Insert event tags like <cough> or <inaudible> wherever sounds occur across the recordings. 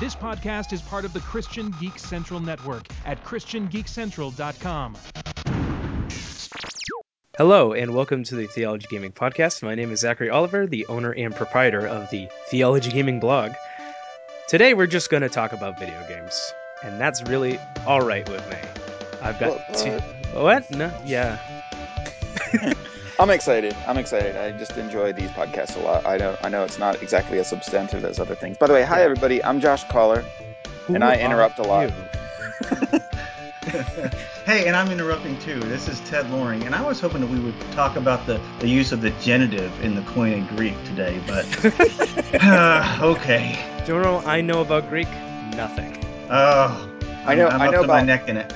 This podcast is part of the Christian Geek Central Network at ChristianGeekCentral.com. Hello, and welcome to the Theology Gaming Podcast. My name is Zachary Oliver, the owner and proprietor of the Theology Gaming blog. Today, we're just going to talk about video games, and that's really all right with me. I've got Well, two. uh, What? No, yeah. <laughs> I'm excited. I'm excited. I just enjoy these podcasts a lot. I know. I know it's not exactly as substantive as other things. By the way, hi everybody. I'm Josh Cauller. And I interrupt a lot. <laughs> hey, and I'm interrupting too. This is Ted Loring, and I was hoping that we would talk about the, the use of the genitive in the Koine Greek today, but <laughs> uh, okay. Do you know I know about Greek? Nothing. Oh, I know- I'm I know to my about- neck in it.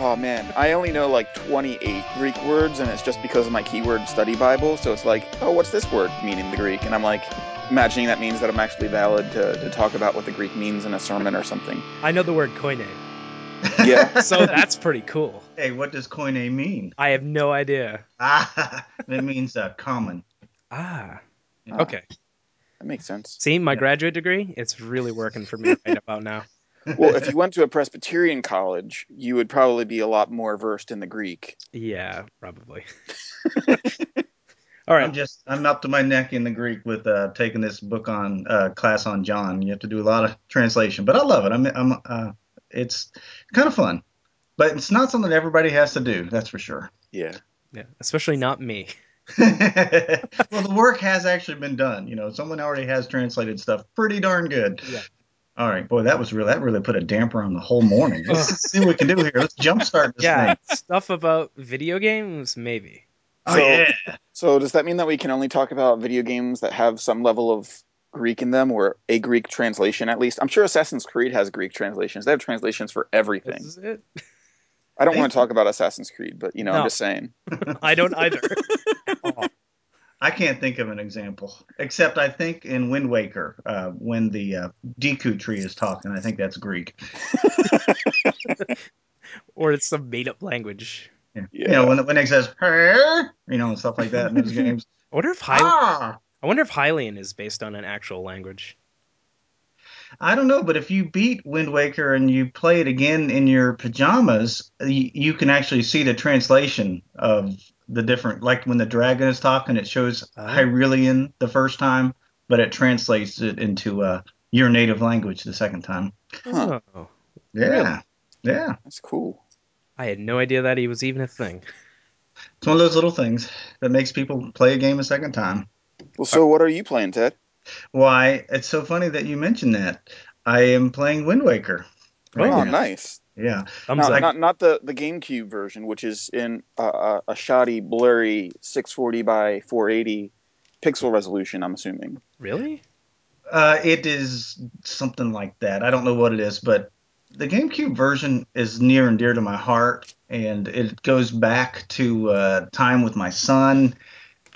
Oh man, I only know like 28 Greek words, and it's just because of my keyword study Bible. So it's like, oh, what's this word mean in the Greek? And I'm like, imagining that means that I'm actually valid to, to talk about what the Greek means in a sermon or something. I know the word koine, Yeah. <laughs> so that's pretty cool. hey, what does Koine mean? I have no idea. Ah, <laughs> it means uh, common. Ah, okay. That makes sense. See, my Yeah. graduate degree, it's really working for me right about now. Well, <laughs> if you went to a Presbyterian college, you would probably be a lot more versed in the Greek. Yeah, probably. <laughs> All I'm just I'm up to my neck in the Greek with uh, taking this book on uh, class on John. You have to do a lot of translation, but I love it. I'm I'm uh, it's kind of fun, but it's not something that everybody has to do. That's for sure. Yeah. Yeah, especially not me. <laughs> well, the work has actually been done. You know, someone already has translated stuff pretty darn good. Yeah. All right, boy, that was real. That really put a damper on the whole morning. Let's <laughs> see what we can do here. Let's jumpstart this Yeah, thing. stuff about video games, maybe. Oh So- yeah. <laughs> So does that mean that we can only talk about video games that have some level of Greek in them, or a Greek translation at least? I'm sure Assassin's Creed has Greek translations. They have translations for everything. This is it. I don't want to talk about Assassin's Creed, but you know, No. I'm just saying. <laughs> I don't either. Oh, I can't think of an example, except I think in Wind Waker, uh, when the uh, Deku tree is talking, I think that's Greek. <laughs> or it's some made-up language. Yeah. Yeah. You know, when when it says "Her," you know, and stuff like that in those <laughs> games. I wonder if Hy- ah, I wonder if Hylian is based on an actual language. I don't know, but if you beat Wind Waker and you play it again in your pajamas, you, you can actually see the translation of the different. Like when the dragon is talking, it shows Oh. Hylian the first time, but it translates it into uh, your native language the second time. Huh. Oh, Yeah, yeah. That's cool. I had no idea that he was even a thing. It's one of those little things that makes people play a game a second time. Well, so what are you playing, Ted? Why? It's so funny that you mentioned that. I am playing Wind Waker. Right oh, now. nice. Yeah. Thumbs Not, up. not not the the GameCube version, which is in uh, a, a shoddy, blurry 640 by 480 pixel resolution. I'm assuming. Really? Uh, it is something like that. I don't know what it is, but the GameCube version is near and dear to my heart, and it goes back to uh, time with my son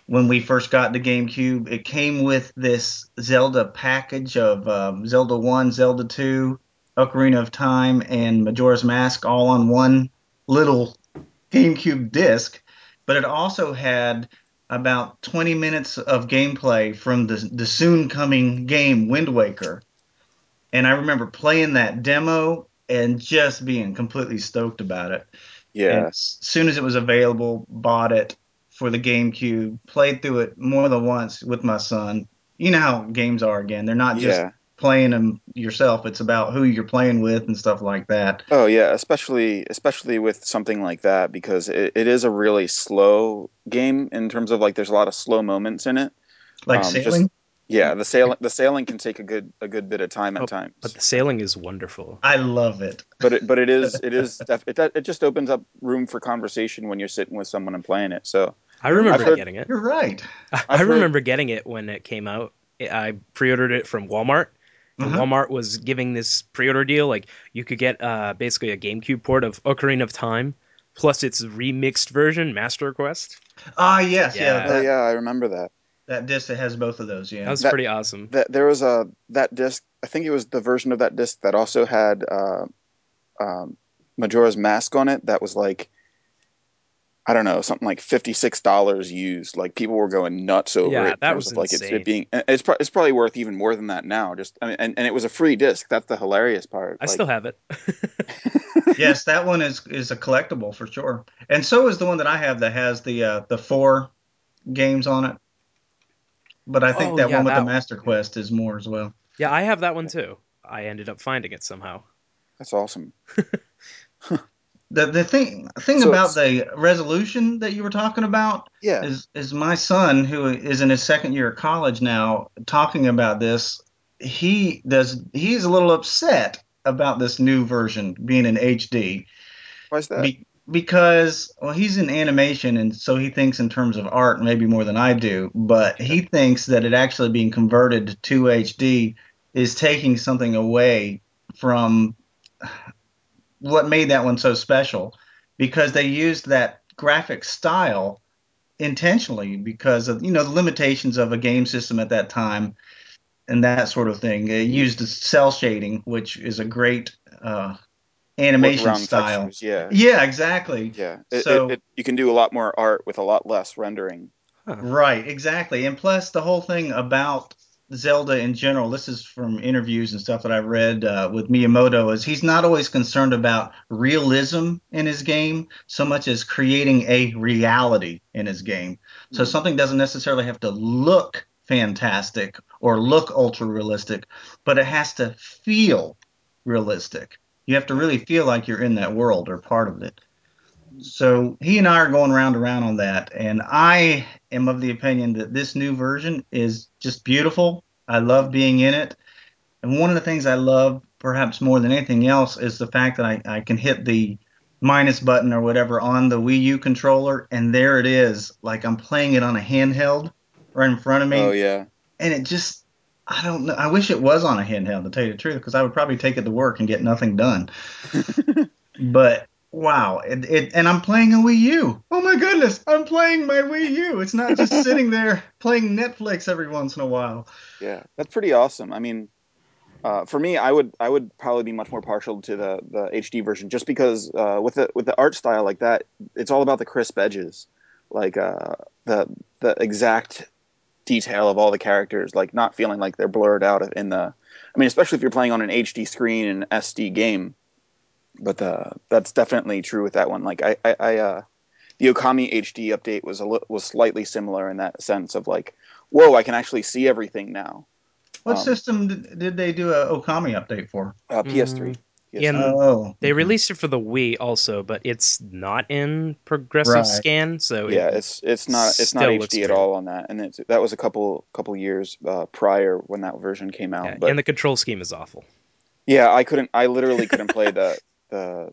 when we first got the GameCube. It came with this Zelda package of um, Zelda 1, Zelda 2, Ocarina of Time, and Majora's Mask all on one little GameCube disc, but it also had about 20 minutes of gameplay from the, the soon coming game Wind Waker. And I remember playing that demo and just being completely stoked about it. Yeah. As soon as it was available, bought it for the GameCube, played through it more than once with my son. You know how games are again. They're not just Yeah. Playing them yourself, it's about who you're playing with and stuff like that. Oh yeah, especially especially with something like that because it, it is a really slow game in terms of like there's a lot of slow moments in it. Like Um, just- sailing. Yeah, the sailing the sailing can take a good a good bit of time at Oh, times. But the sailing is wonderful. I love it. but it but it is <laughs> it is def- it it just opens up room for conversation when you're sitting with someone and playing it. So I remember heard- getting it. You're right. <laughs> I I've heard- remember getting it when it came out. I pre-ordered it from Walmart. And Uh-huh. Walmart was giving this pre-order deal. Like you could get uh, basically a GameCube port of Ocarina of Time, plus its remixed version, Master Quest. Ah, yes, yeah. Yeah. oh yeah, I remember that. that disc that has both of those. Yeah. That was That- pretty awesome. That there was a that disc. I think it was the version of that disc that also had uh, um, Majora's Mask on it. That was like I don't know, something like fifty six dollars used. Like people were going nuts over Yeah, it. in that was of, like it's insane. it being. It's pro- it's probably worth even more than that now. Just I mean, and, and it was a free disc. That's the hilarious part. I Like, still have it. <laughs> yes, that one is is a collectible for sure, and so is the one that I have that has the uh, the four games on it. But I think Oh, that yeah, one with that the one. Master Quest is more as well. yeah, I have that one too. I ended up finding it somehow. That's awesome. <laughs> The the thing thing So about the resolution that you were talking about Yeah. is is my son who is in his second year of college now talking about this. He does he's a little upset about this new version being in HD. Why is that? Be, because well he's in animation and so he thinks in terms of art maybe more than I do but he thinks that it actually being converted to HD is taking something away from what made that one so special because they used that graphic style intentionally because of you know the limitations of a game system at that time and that sort of thing. They used cel shading, which is a great uh, animation style. textures, Yeah. Yeah, exactly. Yeah. It, So- it, it, you can do a lot more art with a lot less rendering. Right, exactly. And plus, the whole thing about Zelda in general, this is from interviews and stuff that I read uh, with Miyamoto, is he's not always concerned about realism in his game so much as creating a reality in his game. So Mhm. something doesn't necessarily have to look fantastic or look ultra realistic, but it has to feel realistic. You have to really feel like you're in that world or part of it. So he and I are going round and round on that, and I am of the opinion that this new version is just beautiful. I love being in it, and one of the things I love, perhaps more than anything else, is the fact that I, I can hit the minus button or whatever on the Wii U controller, and there it is, like I'm playing it on a handheld right in front of me, oh yeah. and it just. I don't know. I wish it was on a handheld to tell you the truth, because I would probably take it to work and get nothing done. <laughs> But wow, it, it and I'm playing a Wii U. Oh my goodness, I'm playing my Wii U. It's not just <laughs> sitting there playing Netflix every once in a while. Yeah, that's pretty awesome. I mean, uh, for me, I would I would probably be much more partial to the the HD version, just because uh, with the with the art style like that, it's all about the crisp edges, like uh, the the exact detail of all the characters, like not feeling like they're blurred out in the. I mean, especially if you're playing on an HD screen and SD game, but uh, that's definitely true with that one. Like I, I, I uh, the Okami HD update was a li- was slightly similar in that sense of like, whoa, I can actually see everything now. What Um, system did, did they do a Okami update for? Uh, PS3. Mm, PS3. Oh, They released it for the Wii also, but it's not in progressive Right. scan, so it- yeah, it's it's not it's not still looks HD at all on that, and it's, that was a couple couple years uh, prior when that version came out. yeah, but and the control scheme is awful. yeah, I couldn't, I literally couldn't play the the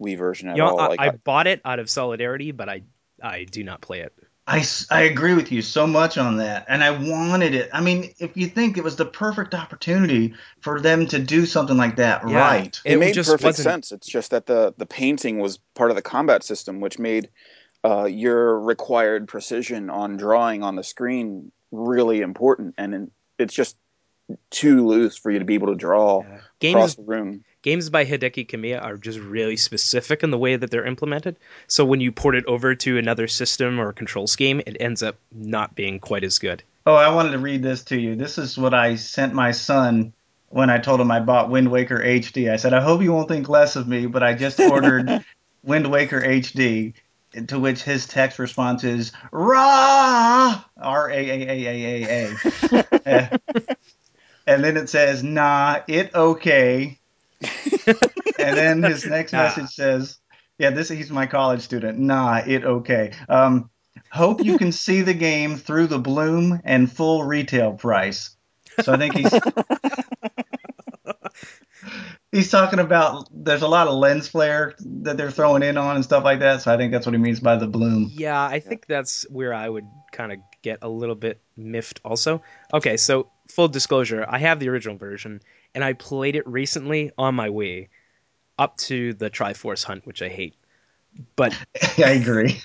Wii version at You know, all. I, like, I bought it out of solidarity, but I I do not play it. I, I agree with you so much on that, and I wanted it. I mean, if you think it was the perfect opportunity for them to do something like that, Yeah. right? it, It made just perfect wasn't- sense. It's just that the the painting was part of the combat system, which made uh, your required precision on drawing on the screen really important, and in- it's just too loose for you to be able to draw Yeah. across Games the room. Games by Hideki Kamiya are just really specific in the way that they're implemented. So when you port it over to another system or control scheme, it ends up not being quite as good. Oh, I wanted to read this to you. This is what I sent my son when I told him I bought Wind Waker HD. I said, I hope you won't think less of me, but I just ordered <laughs> Wind Waker HD. To which his text response is Ra R A A A A A A. <laughs> And then it says, Nah, it okay. And then his <laughs> next Nah. message says, Yeah, this he's my college student. Nah, it okay. Um, hope you can see the game through the bloom and full retail price. So I think he's <laughs> he's talking about there's a lot of lens flare that they're throwing in on and stuff like that. So I think that's what he means by the bloom. Yeah, I think that's where I would kind of get a little bit miffed also. Okay, so full disclosure, I have the original version and I played it recently on my Wii up to the Triforce Hunt, which I hate. But <laughs> I agree.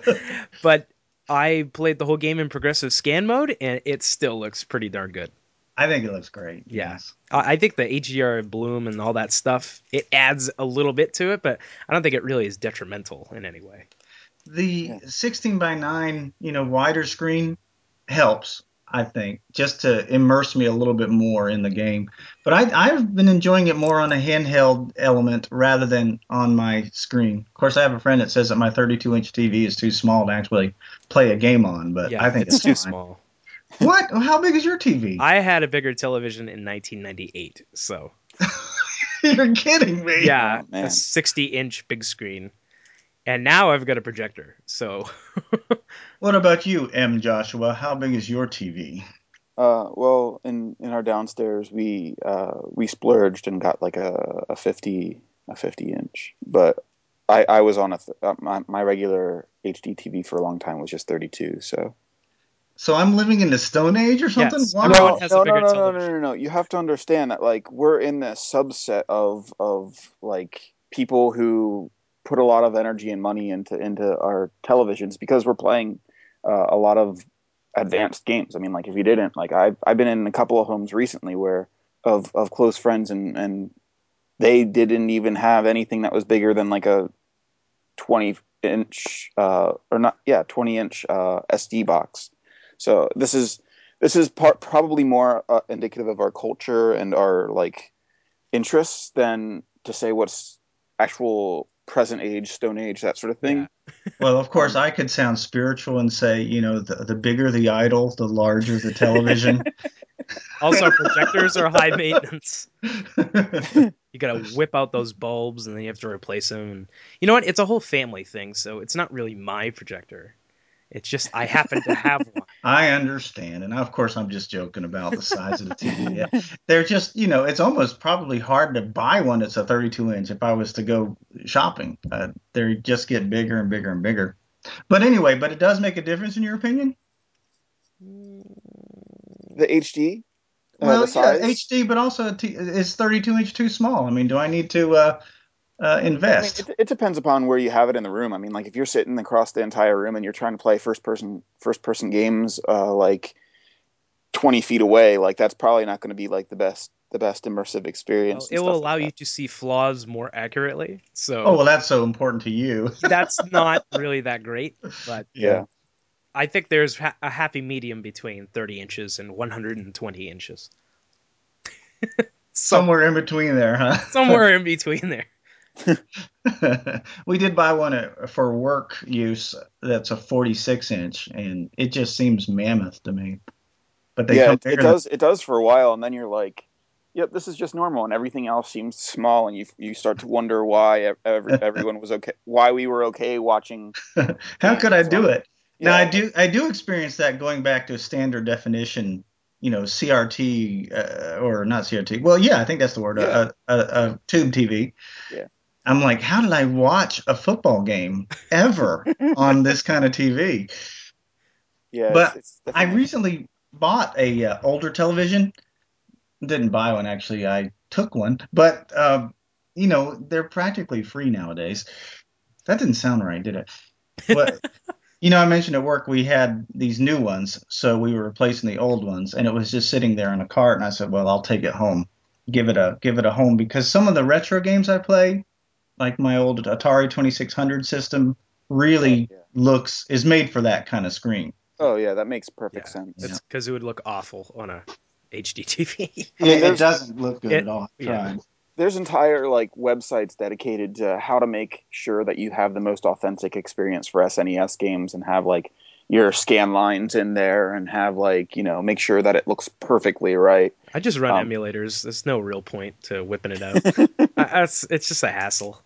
<laughs> but I played the whole game in progressive scan mode and it still looks pretty darn good. I think it looks great. Yeah. Yes. I I think the HDR bloom and all that stuff, it adds a little bit to it, but I don't think it really is detrimental in any way. the Yeah. 16 by 9, you know, wider screen helps, I think, just to immerse me a little bit more in the game. But I, I've been enjoying it more on a handheld element rather than on my screen. Of course, I have a friend that says that my 32 inch TV is too small to actually play a game on, but yeah, I think it's, it's, too fine. small. What? How big is your TV? I had a bigger television in 1998, so <laughs> You're kidding me. yeah, Oh, a 60 inch big screen. And now I've got a projector, so <laughs> What about you, M. Joshua? How big is your TV? Uh, well, in in our downstairs, we uh we splurged and got like a a fifty a fifty inch, but I I was on a th- uh, my my regular HD TV for a long time was just thirty two. So So I'm living in the Stone Age or something? Yes. Wow. No, no, no, no, no, no, no, no. You have to understand that like we're in this subset of of like people who put a lot of energy and money into into our televisions because we're playing uh, a lot of advanced games. I mean, like if you didn't, like I've I've been in a couple of homes recently where of of close friends and and they didn't even have anything that was bigger than like a twenty inch uh, or not yeah twenty inch uh, SD box. So this is this is part probably more uh, indicative of our culture and our like interests than to say what's actual present age, stone age, that sort of thing. Well, of course, I could sound spiritual and say, you know, the, the bigger the idol, the larger the television. <laughs> also projectors are high maintenance. <laughs> You gotta whip out those bulbs and then you have to replace them. And you know what? It's a whole family thing, so it's not really my projector. It's just I happen to have one. <laughs> I understand. And of course, I'm just joking about the size of the TV. <laughs> They're just, you know, it's almost probably hard to buy one that's a 32 inch if I was to go shopping. Uh, they just get bigger and bigger and bigger. But anyway, but it does make a difference in your opinion? The HD, uh, Well, the yeah. HD, but also a T- is 32 inch too small? I mean, do I need to uh, uh, I mean, invest? it, it depends upon where you have it in the room. I mean, like if you're sitting across the entire room and you're trying to play first person first person games, uh, like twenty feet away, like that's probably not going to be like the best the best immersive experience. and it will allow like you to see flaws more accurately. So oh, well, that's so important to you. <laughs> that's not really that great, but <laughs> Yeah. I think there's ha- a happy medium between 30 inches and 120 inches. <laughs> Somewhere in between there, huh? somewhere in between there. <laughs> we did buy one for work use that's a 46 inch, and it just seems mammoth to me. But they yeah, it, it does. It does for a while, and then you're like, "Yep, this is just normal," and everything else seems small, and you you start to wonder why every, <laughs> everyone was okay, why we were okay watching. <laughs> How could I do it? Now I do I do experience that going back to a standard definition, you know, CRT uh, or not CRT. Well, yeah, I think that's the word. Yeah. A, a, a tube TV. Yeah. I'm like, how did I watch a football game ever <laughs> on this kind of TV? Yeah, But it's, it's I recently bought a uh, older television. Didn't buy one actually. I took one, but um, you know they're practically free nowadays. That didn't sound right, did it? But <laughs> you know, I mentioned at work we had these new ones, so we were replacing the old ones, and it was just sitting there in a cart. And I said, "Well, I'll take it home, give it a give it a home," because some of the retro games I play, like my old Atari 2600 system, really Oh, yeah. looks is made for that kind of screen. Oh yeah, that makes perfect Yeah, sense. It's because it would look awful on a HD TV. I <laughs> mean, it, <laughs> it doesn't look good it- at all. I yeah. There's entire like websites dedicated to how to make sure that you have the most authentic experience for SNES games, and have like your scan lines in there, and have like you know make sure that it looks perfectly right. I just run Um, emulators. There's no real point to whipping it out. <laughs> I, it's, it's just a hassle.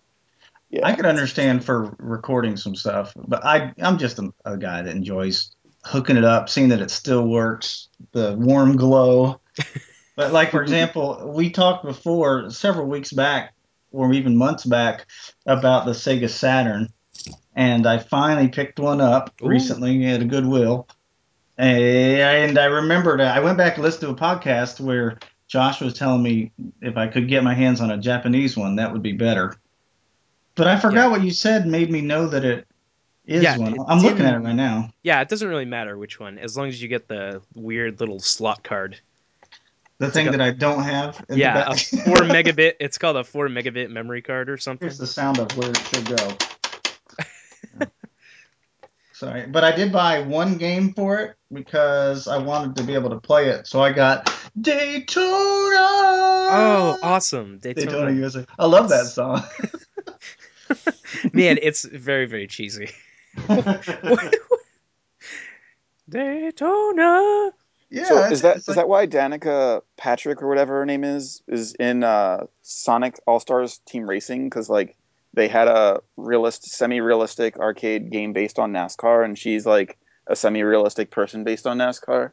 Yeah, I could understand for recording some stuff, but I I'm just a, a guy that enjoys hooking it up, seeing that it still works, the warm glow. <laughs> but like for example, we talked before several weeks back, or even months back, about the Sega Saturn, and I finally picked one up Ooh. recently at a Goodwill. And I remembered I went back and listened to a podcast where Josh was telling me if I could get my hands on a Japanese one, that would be better. But I forgot Yeah. what you said made me know that it is Yeah, one. I'm looking at it right now. Yeah, it doesn't really matter which one, as long as you get the weird little slot card. The thing like a- that I don't have. Yeah, a four <laughs> megabit. It's called a four megabit memory card or something. Here's the sound of where it should go. <laughs> Sorry, but I did buy one game for it because I wanted to be able to play it. So I got Daytona. Oh, awesome. Daytona. Daytona USA. I love that <laughs> song. <laughs> Man, it's very, very cheesy. <laughs> Daytona. yeah. so is that it's is like- that why Danica Patrick or whatever her name is is in uh, Sonic All Stars Team Racing? Because like they had a realist, semi-realistic arcade game based on NASCAR, and she's like a semi-realistic person based on NASCAR.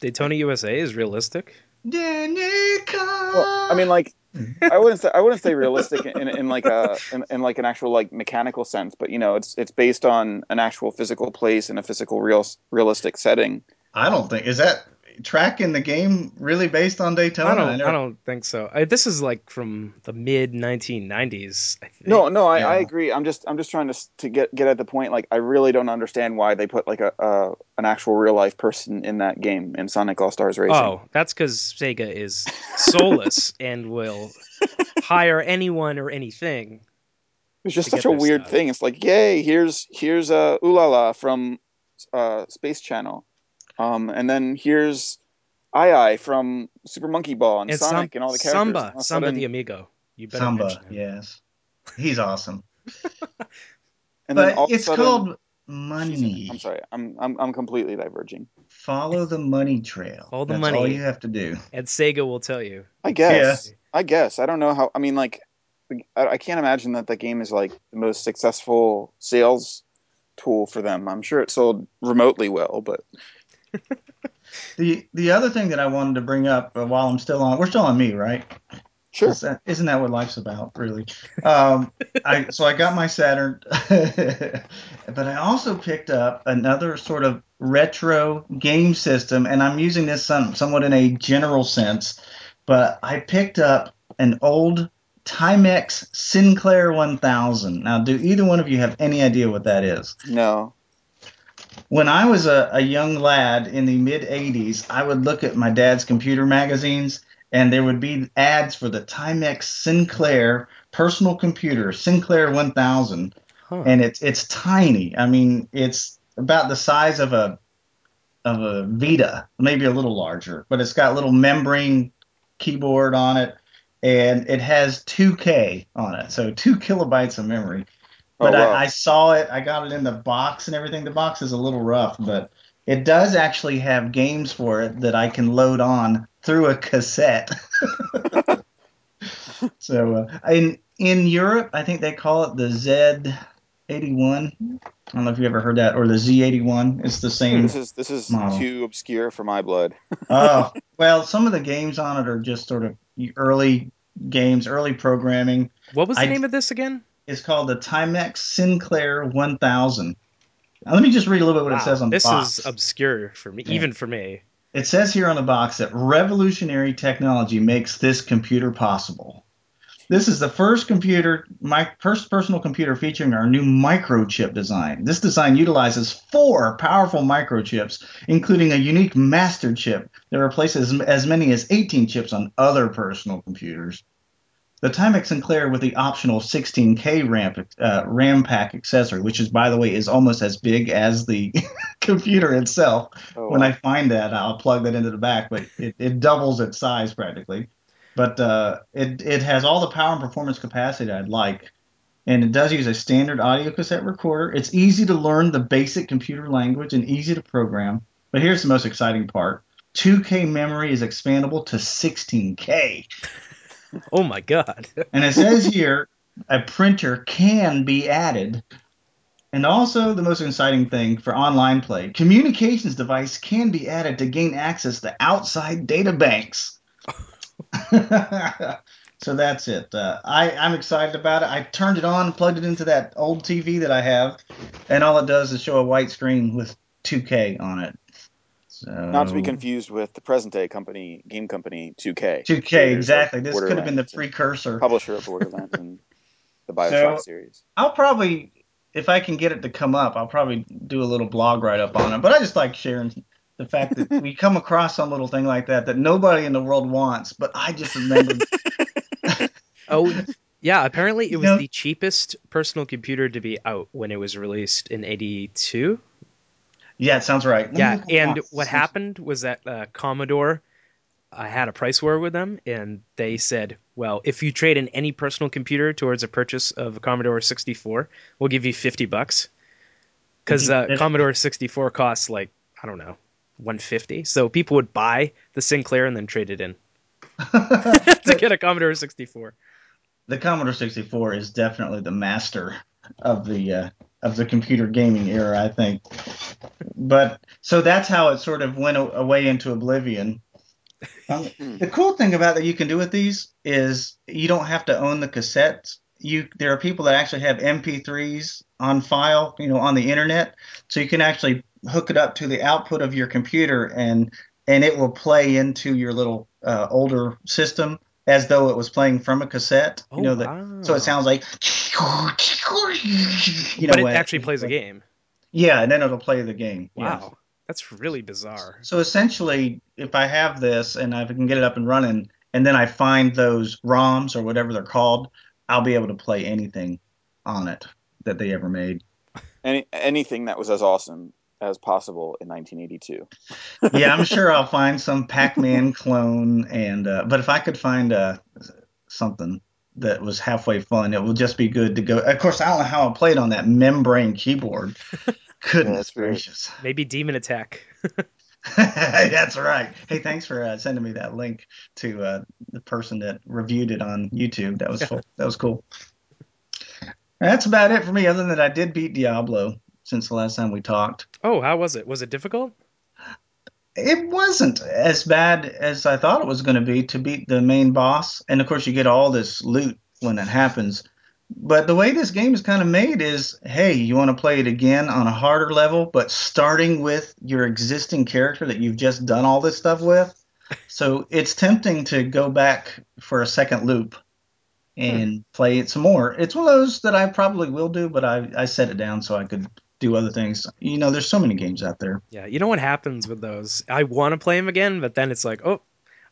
Daytona USA is realistic. Danica? Well, I mean, like I wouldn't say I wouldn't say realistic in, in like a in, in like an actual like mechanical sense, but you know, it's it's based on an actual physical place in a physical real realistic setting. I don't think is that track in the game really based on Daytona. I don't. never- I don't think so. I, this is like from the mid 1990s. No, no, I, I agree. I'm just I'm just trying to to get get at the point. Like I really don't understand why they put like a uh, an actual real life person in that game in Sonic All Stars Racing. Oh, that's because Sega is soulless <laughs> and will hire anyone or anything. it's just such a weird stuff. thing. It's like, yay, here's here's uh, Ulala from uh, Space Channel, um, and then here's Ai Ai from Super Monkey Ball and, And Sonic Sam- and all the characters. Samba, And all of a Samba de Amigo. You better mention Samba, him. yes, he's awesome. <laughs> and then but all it's sudden- called She's in money. I'm sorry. I'm, I'm I'm completely diverging. Follow the money trail. Follow the That's money. all you have to do. And Sega will tell you. I guess. Yeah. I guess. I don't know how. I mean, like, I, I can't imagine that that game is like the most successful sales tool for them. I'm sure it sold remotely well, but <laughs> The the other thing that I wanted to bring up uh, while I'm still on, we're still on me, right? sure. Is that, isn't that what life's about, really? Um, I so I got my Saturn, <laughs> but I also picked up another sort of retro game system, and I'm using this some, somewhat in a general sense. But I picked up an old Timex Sinclair 1000. Now, do either one of you have any idea what that is? No. When I was a, a young lad in the mid 80s, I would look at my dad's computer magazines, and there would be ads for the Timex Sinclair personal computer, Sinclair 1000, Huh. and it's it's tiny. I mean, it's about the size of a of a Vita, maybe a little larger, but it's got a little membrane keyboard on it, and it has 2K on it, so two kilobytes of memory. But oh, wow. I, I saw it. I got it in the box and everything. The box is a little rough, but it does actually have games for it that I can load on through a cassette. <laughs> so uh, in in Europe, I think they call it the Z81. I don't know if you ever heard that, or the Z81. It's the same. this is this is model. too obscure for my blood. <laughs> oh well, some of the games on it are just sort of early games, early programming. what was the I- name of this again? It's called the Timex Sinclair 1000. Now, let me just read a little bit what Wow, it says on the this box. is obscure for me, Yeah. even for me. It says here on the box that revolutionary technology makes this computer possible. This is the first computer, my first personal computer featuring our new microchip design. This design utilizes four powerful microchips, including a unique master chip that replaces as many as 18 chips on other personal computers. The Timex Sinclair with the optional 16K RAM, uh, RAM pack accessory, which is, by the way, is almost as big as the <laughs> computer itself Oh, when. I find that, I'll plug that into the back, but it, it doubles its size practically. But uh, it it has all the power and performance capacity I'd like, and it does use a standard audio cassette recorder. It's easy to learn the basic computer language and easy to program. But here's the most exciting part: 2K memory is expandable to 16K, Oh my god. and it says here a printer can be added. And also, the most exciting thing for online play, communications device can be added to gain access to outside data banks. <laughs> so that's it. Uh, I, I'm excited about it. I turned it on, plugged it into that old TV that I have, and all it does is show a white screen with 2K on it. So, Not to be confused with the present day company, game company 2K. 2K, exactly. This could have been the precursor. Publisher of Borderlands and the <laughs> Bioshock So- series. I'll probably, if I can get it to come up, I'll probably do a little blog write up on it. But I just like sharing the fact that we come across some little thing like that that nobody in the world wants, but I just remembered. <laughs> <laughs> Oh, yeah. Apparently, it You was know- the cheapest personal computer to be out when it was released in '82. Yeah, it sounds right. Yeah, and that. what happened was that uh, Commodore, I had a price war with them, and they said, "Well, if you trade in any personal computer towards a purchase of a Commodore 64, we'll give you 50 bucks." Because uh. Commodore 64 costs like I don't know, 150. So people would buy the Sinclair and then trade it in <laughs> to get a Commodore 64. the Commodore 64 is definitely the master of the uh, of the computer gaming era, I think. But so that's how it sort of went away into oblivion. Um, the cool thing about that you can do with these is you don't have to own the cassettes. You there are people that actually have MP3s on file, you know, on the internet, so you can actually hook it up to the output of your computer and and it will play into your little uh, older system as though it was playing from a cassette. Oh, you know that wow. so it sounds like you know but it when- actually plays a game. Yeah, and then it'll play the game. Wow, yes. that's really bizarre. So essentially, if I have this and I can get it up and running, and then I find those ROMs or whatever they're called, I'll be able to play anything on it that they ever made. Any anything that was as awesome as possible in 1982. Yeah, I'm sure <laughs> I'll find some Pac-Man clone, and uh, but if I could find uh, something that was halfway fun, it would just be good to go. Of course, I don't know how I played on that membrane keyboard. <laughs> Goodness that's weird. gracious. Maybe Demon Attack. <laughs> That's right. Hey, thanks for uh, sending me that link to uh, the person that reviewed it on YouTube. That was full, that was cool. That's about it for me. Other than that, I did beat Diablo since the last time we talked. Oh, how was it? Was it difficult? It wasn't as bad as I thought it was going to be to beat the main boss, and of course, you get all this loot when that happens. But the way this game is kind of made is, hey, you want to play it again on a harder level, but starting with your existing character that you've just done all this stuff with. <laughs> So it's tempting to go back for a second loop and hmm. play it some more. It's one of those that I probably will do, but I, I set it down so I could do other things. You know, there's so many games out there. Yeah, you know what happens with those? I want to play them again, but then it's like, oh,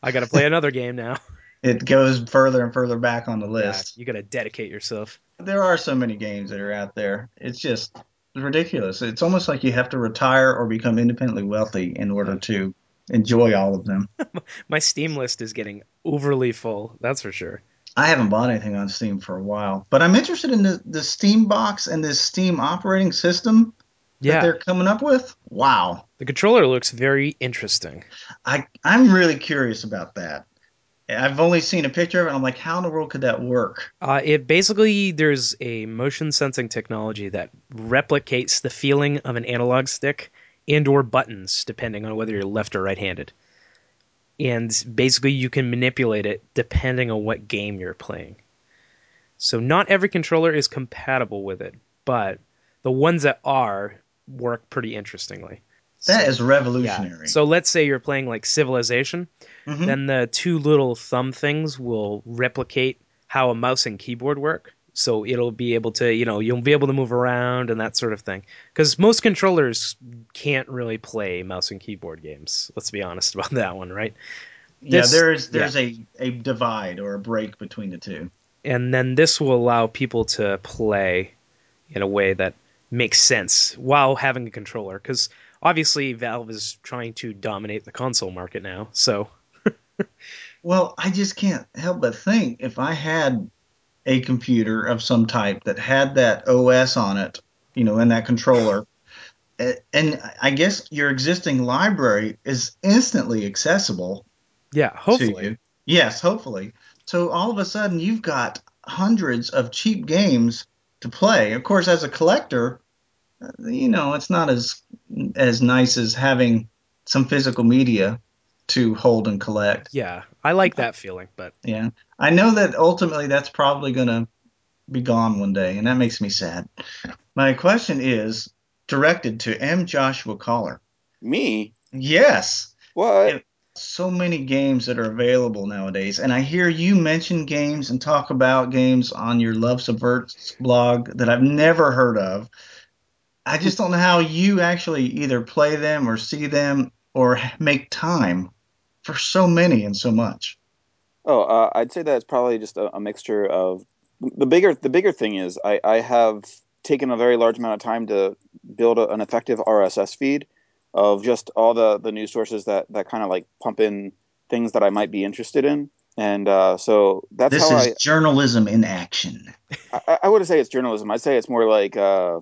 I got to play another game now. <laughs> It goes further and further back on the Yeah, list. you got to dedicate yourself. There are so many games that are out there. It's just ridiculous. It's almost like you have to retire or become independently wealthy in order to enjoy all of them. <laughs> My Steam list is getting overly full. That's for sure. I haven't bought anything on Steam for a while, but I'm interested in the, the Steam box and this Steam operating system that Yeah, they're coming up with. Wow. the controller looks very interesting. I I'm really curious about that. I've only seen a picture of it. I'm like, how in the world could that work? Uh, it basically there's a motion sensing technology that replicates the feeling of an analog stick and or buttons depending on whether you're left or right-handed. And basically you can manipulate it depending on what game you're playing. So not every controller is compatible with it, but the ones that are work pretty interestingly. That So- is yeah. revolutionary. So let's say you're playing like Civilization, Mhm. then the two little thumb things will replicate how a mouse and keyboard work. So it'll be able to, you know, you'll be able to move around and that sort of thing. Because most controllers can't really play mouse and keyboard games. Let's be honest <laughs> about that one, right? yeah, this- there's there's a, a divide or a break between the two. And then this will allow people to play in a way that makes sense while having a controller. Because obviously Valve is trying to dominate the console market now. So <laughs> Well, I just can't help but think if I had a computer of some type that had that OS on it, you know, and that controller, and I guess your existing library is instantly accessible yeah, hopefully. to you. Yes, hopefully. So all of a sudden you've got hundreds of cheap games to play. Of course, as a collector, you know, it's not as as nice as having some physical media to hold and collect. Yeah, I like that feeling, but Yeah. I know that ultimately that's probably going to be gone one day, and that makes me sad. My question is directed to M. Joshua Cauller. Me? Yes. What? Yeah. So many games that are available nowadays, and I hear you mention games and talk about games on your Love Subverts blog that I've never heard of. I just don't know how you actually either play them or see them or make time for so many and so much. Oh, uh, I'd say that it's probably just a, a mixture of the bigger. The bigger thing is I, I have taken a very large amount of time to build a, an effective RSS feed, of just all the the news sources that that kind of like pump in things that I might be interested in. And uh, so that's This how is I, journalism in action. I I wouldn't say it's journalism. I'd say it's more like uh,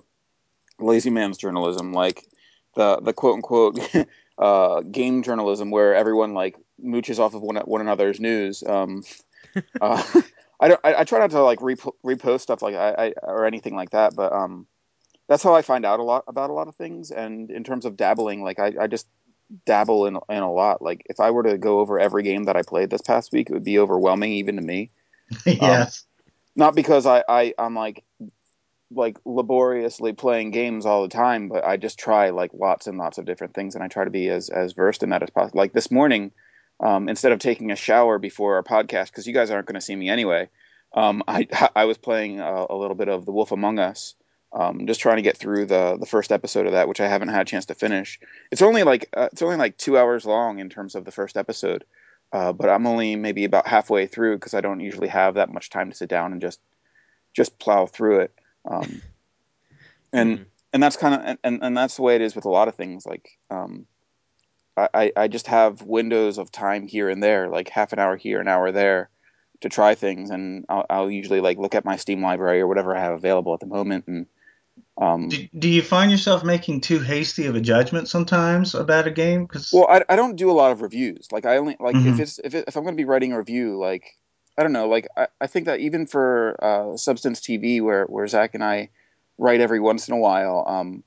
lazy man's journalism, like the the quote unquote <laughs> uh, game journalism, where everyone like mooches off of one one another's news. Um, <laughs> uh, <laughs> I don't. I, I try not to like repo- repost stuff like I, I or anything like that, but um, that's how I find out a lot about a lot of things. And in terms of dabbling, like I, I just dabble in in a lot. Like if I were to go over every game that I played this past week, it would be overwhelming even to me. <laughs> yes. Not because I, I I'm like like laboriously playing games all the time, but I just try like lots and lots of different things, and I try to be as as versed in that as possible. Like this morning, um, instead of taking a shower before our podcast, because you guys aren't going to see me anyway, um, I <laughs> I was playing a, a little bit of The Wolf Among Us. Um, just trying to get through the the first episode of that, which I haven't had a chance to finish. It's only like uh, it's only like two hours long in terms of the first episode, uh, but I'm only maybe about halfway through because I don't usually have that much time to sit down and just just plow through it. Um, <laughs> and Mhm. and that's kind of and, and that's the way it is with a lot of things. Like um, I I- just have windows of time here and there, like half an hour here, an hour there, to try things, and I'll, I'll usually like look at my Steam library or whatever I have available at the moment, and um, Do, do you find yourself making too hasty of a judgment sometimes about a game? Because Well, I, I don't do a lot of reviews. Like I only like if Mhm. it's if it, if I'm going to be writing a review, like I don't know, like I, I think that even for uh, Substance TV, where where Zach and I write every once in a while, um,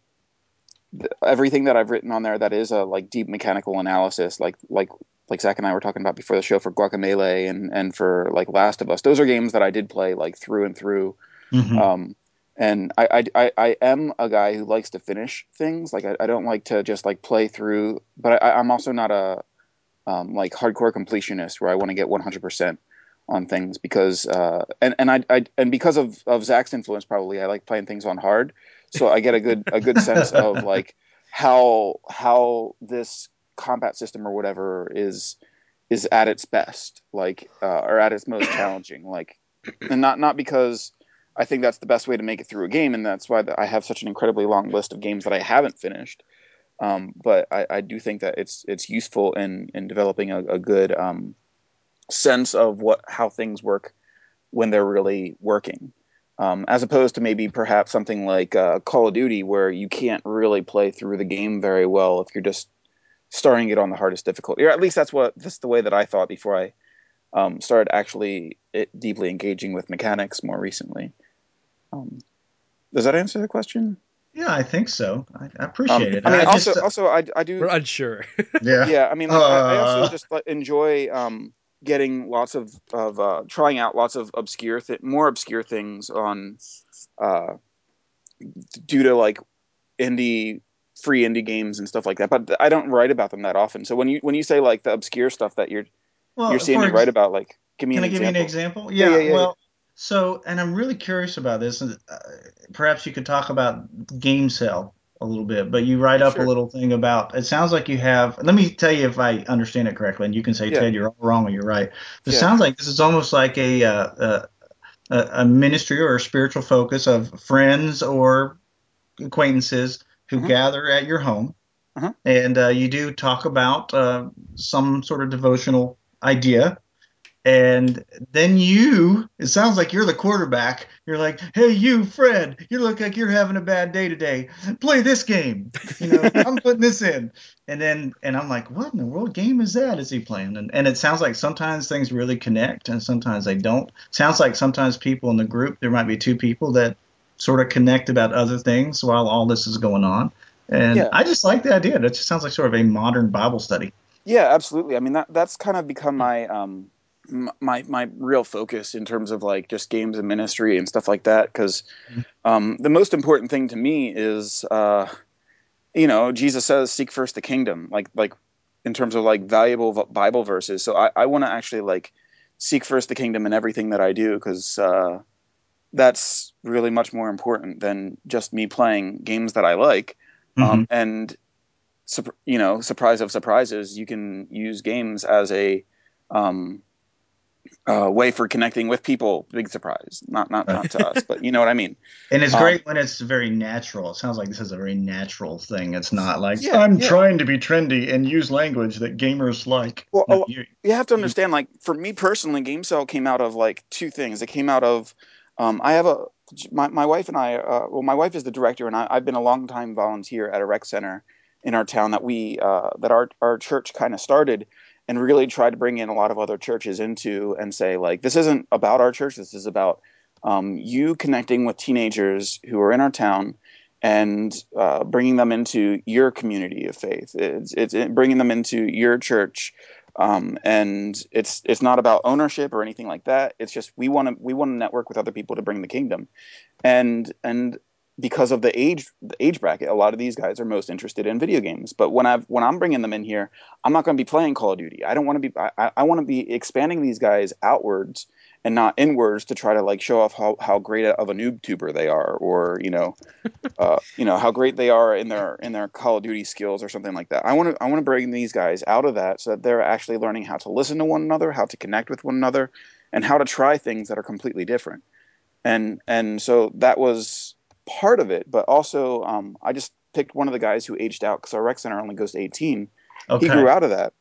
th- everything that I've written on there that is a like deep mechanical analysis, like like like Zach and I were talking about before the show for Guacamelee and and for like Last of Us, those are games that I did play like through and through. Mhm. Um, and I, I, I, am a guy who likes to finish things. Like I, I don't like to just like play through, but I, I'm also not a um, like hardcore completionist where I want to get 100% on things because uh, and and I, I and because of of Zach's influence probably I like playing things on hard, so I get a good a good sense of <laughs> like how how this combat system or whatever is is at its best, like uh, or at its most <coughs> challenging, like and not not because I think that's the best way to make it through a game, and that's why I have such an incredibly long list of games that I haven't finished. Um, but I, I do think that it's it's useful in in developing a, a good um, sense of what how things work when they're really working, um, as opposed to maybe perhaps something like uh, Call of Duty where you can't really play through the game very well if you're just starting it on the hardest difficulty. Or at least that's what that's the way that I thought before I um, started actually it, deeply engaging with mechanics more recently. Um, does that answer the question? yeah, I think so. I, I Um, appreciate it. I mean, I also, just, also, I, I do. We're unsure. yeah. yeah, I mean, like, I, I Uh. also just like, enjoy um, getting lots of of uh, trying out lots of obscure, th- more obscure things on uh, due to like indie free indie games and stuff like that. But I don't write about them that often. So when you when you say like the obscure stuff that you're well, you're seeing me ex- write about, like give me Can an I give you an example. example? Yeah, Yeah. yeah, yeah, well, so, and I'm really curious about this. uh, perhaps you could talk about Game Cell a little bit, but you write up Sure. a little thing about. It sounds like you have. Let me tell you if I understand it correctly, and you can say, Yeah. Ted, you're all wrong or you're right. It Yeah. sounds like this is almost like a, uh, uh, a a ministry or a spiritual focus of friends or acquaintances who Mhm. gather at your home, Mhm. and uh, you do talk about uh, some sort of devotional idea. And then you, it sounds like you're the quarterback. You're like, hey, you, Fred, you look like you're having a bad day today. Play this game. You know, <laughs> I'm putting this in. And then, and I'm like, what in the world game is that? Is he playing? And, and it sounds like sometimes things really connect and sometimes they don't. Sounds like sometimes people in the group, there might be two people that sort of connect about other things while all this is going on. And Yeah. I just like the idea. That just sounds like sort of a modern Bible study. Yeah, absolutely. I mean, that that's kind of become my um my my real focus in terms of like just games and ministry and stuff like that. Because Mhm. um, the most important thing to me is, uh, you know, Jesus says, "Seek first the kingdom." Like like in terms of like valuable Bible verses. So I I want to actually like seek first the kingdom in everything that I do because uh, that's really much more important than just me playing games that I like. Um, and you know, surprise of surprises, you can use games as a um, uh, way for connecting with people. Big surprise, not not not to us, but you know what I mean. <laughs> And it's Um, great when it's very natural. It sounds like this is a very natural thing. It's not like Yeah, I'm yeah. trying to be trendy and use language that gamers like. Well, oh, you- you have to understand like for me personally gamecell came out of like two things it came out of um, i have a my, my wife and i uh, well my wife is the director and I, i've been a long time volunteer at a rec center in our town that we uh, that our, our church kind of started and really tried to bring in a lot of other churches into and say like this isn't about our church. This is about um, you connecting with teenagers who are in our town and uh, bringing them into your community of faith. It's, it's it, bringing them into your church. Um, and it's it's not about ownership or anything like that. It's just we want to we want to network with other people to bring the kingdom, and and because of the age the age bracket, a lot of these guys are most interested in video games. But when I have when I'm bringing them in here, I'm not going to be playing Call of Duty. I don't want to be. I, I want to be expanding these guys outwards and not inwards to try to like show off how, how great of a noob tuber they are, or you know, <laughs> uh, you know how great they are in their in their Call of Duty skills or something like that. I want to I want to bring these guys out of that so that they're actually learning how to listen to one another, how to connect with one another, and how to try things that are completely different. And and so that was part of it, but also um, I just picked one of the guys who aged out because our rec center only goes to 18. okay. He grew out of that,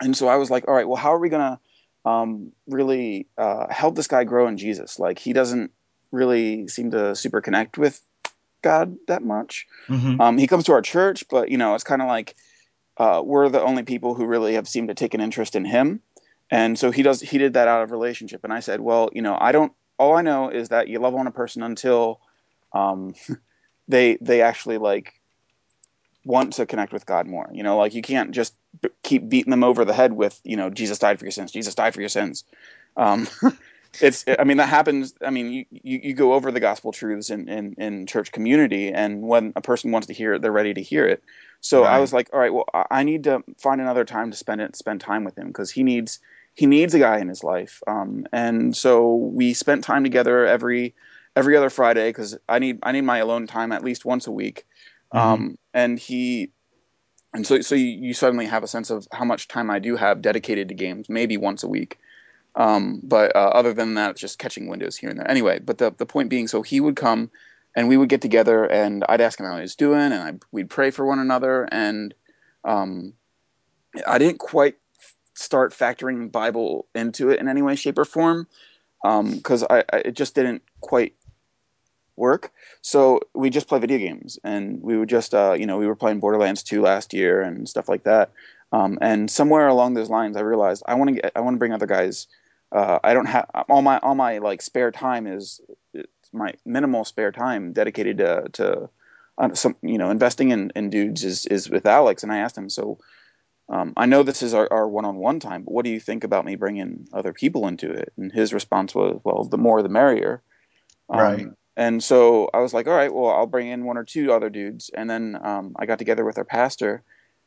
and so I was like, all right, well, how are we gonna um, really uh, help this guy grow in Jesus? Like he doesn't really seem to super connect with God that much. Mhm. Um, he comes to our church, but you know, it's kind of like uh, we're the only people who really have seemed to take an interest in him, and so he does. He did that out of relationship, and I said, well, you know, I don't. All I know is that you love on a person until um, they they actually like want to connect with God more. You know, like you can't just b- keep beating them over the head with you know Jesus died for your sins. Jesus died for your sins. Um, <laughs> it's I mean that happens. I mean you, you, you go over the gospel truths in, in in church community, and when a person wants to hear it, they're ready to hear it. So I was like, all right, well I I need to find another time to spend it spend time with him because he needs he needs a guy in his life. Um, and so we spent time together every every other Friday because I need I need my alone time at least once a week. Um, and he and so so you, you suddenly have a sense of how much time I do have dedicated to games, maybe once a week. Um, but uh, other than that, it's just catching windows here and there. Anyway, but the the point being, so he would come and we would get together, and I'd ask him how he was doing, and I, we'd pray for one another, and um, I didn't quite start factoring the Bible into it in any way, shape, or form because I, I it just didn't quite work. So we just play video games, and we would just uh, you know we were playing Borderlands 2 last year and stuff like that. Um, and somewhere along those lines, I realized I want to get I want to bring other guys. Uh, I don't have all my all my like spare time is it's my minimal spare time dedicated to to uh, some you know investing in, in dudes is is with Alex, and I asked him so. Um, I know this is our, our one-on-one time, but what do you think about me bringing other people into it? And his response was, "Well, the more the merrier." Um, Right. And so I was like, "All right, well, I'll bring in one or two other dudes." And then um, I got together with our pastor,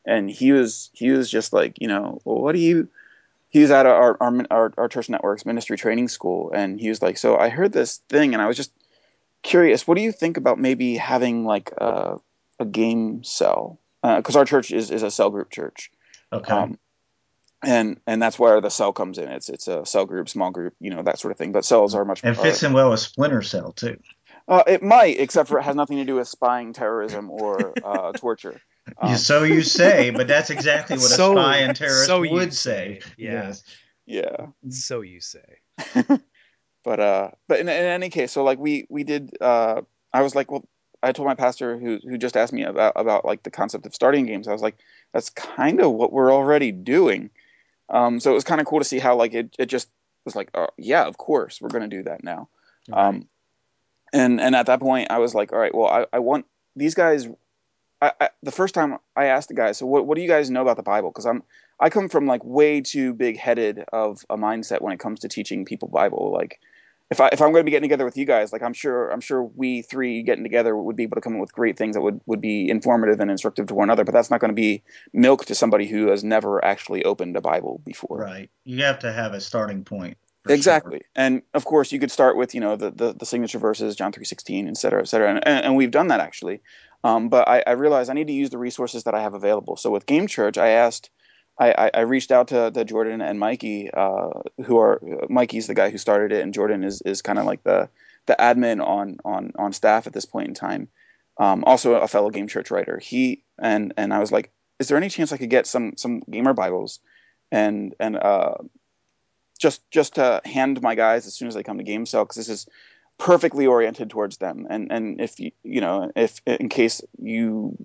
and he was he was just like, you know, well, what do you? He was at our our, our our church network's ministry training school, and he was like, "So I heard this thing, and I was just curious. What do you think about maybe having like a a game cell? Because our church is is a cell group church." Okay. Um, and and that's where the cell comes in. It's it's a cell group, small group, you know that sort of thing. But cells are much. and fits are- in well with Splinter Cell too. Uh, it might, except for it has nothing to do with spying, terrorism, or uh, <laughs> torture. Um, so you say, but that's exactly what So- a spy and terrorist so would say, say. yeah. Yes. yeah, So you say. <laughs> but uh, but in, in any case, so like we we did. Uh, I was like, well, I told my pastor who who just asked me about about like the concept of starting games. I was like, that's kind of what we're already doing. Um, so it was kind of cool to see how like it it just was like, oh, yeah, of course we're going to do that now. Um, and and at that point, I was like, all right, well, I, I want these guys. I, I, the first time I asked the guys, so what what do you guys know about the Bible? Because I'm I come from like way too big headed of a mindset when it comes to teaching people Bible. Like if I if I'm going to be getting together with you guys, like I'm sure I'm sure we three getting together would be able to come up with great things that would would be informative and instructive to one another. But that's not going to be milk to somebody who has never actually opened a Bible before. Right. You have to have a starting point. Exactly, and of course you could start with you know the the, the signature verses, John three sixteen, et cetera, et cetera, and, and, and we've done that actually. Um, but I, I realized I need to use the resources that I have available. So with Game Church, I asked I, I, reached out to, to Jordan and Mikey, uh, who are Mikey's the guy who started it, and Jordan is, is kind of like the the admin on on on staff at this point in time. Um, also a fellow game church writer. He and and I was like, is there any chance I could get some some gamer Bibles, and and uh, just just to hand my guys as soon as they come to game cell because this is perfectly oriented towards them. And and if you you know if in case you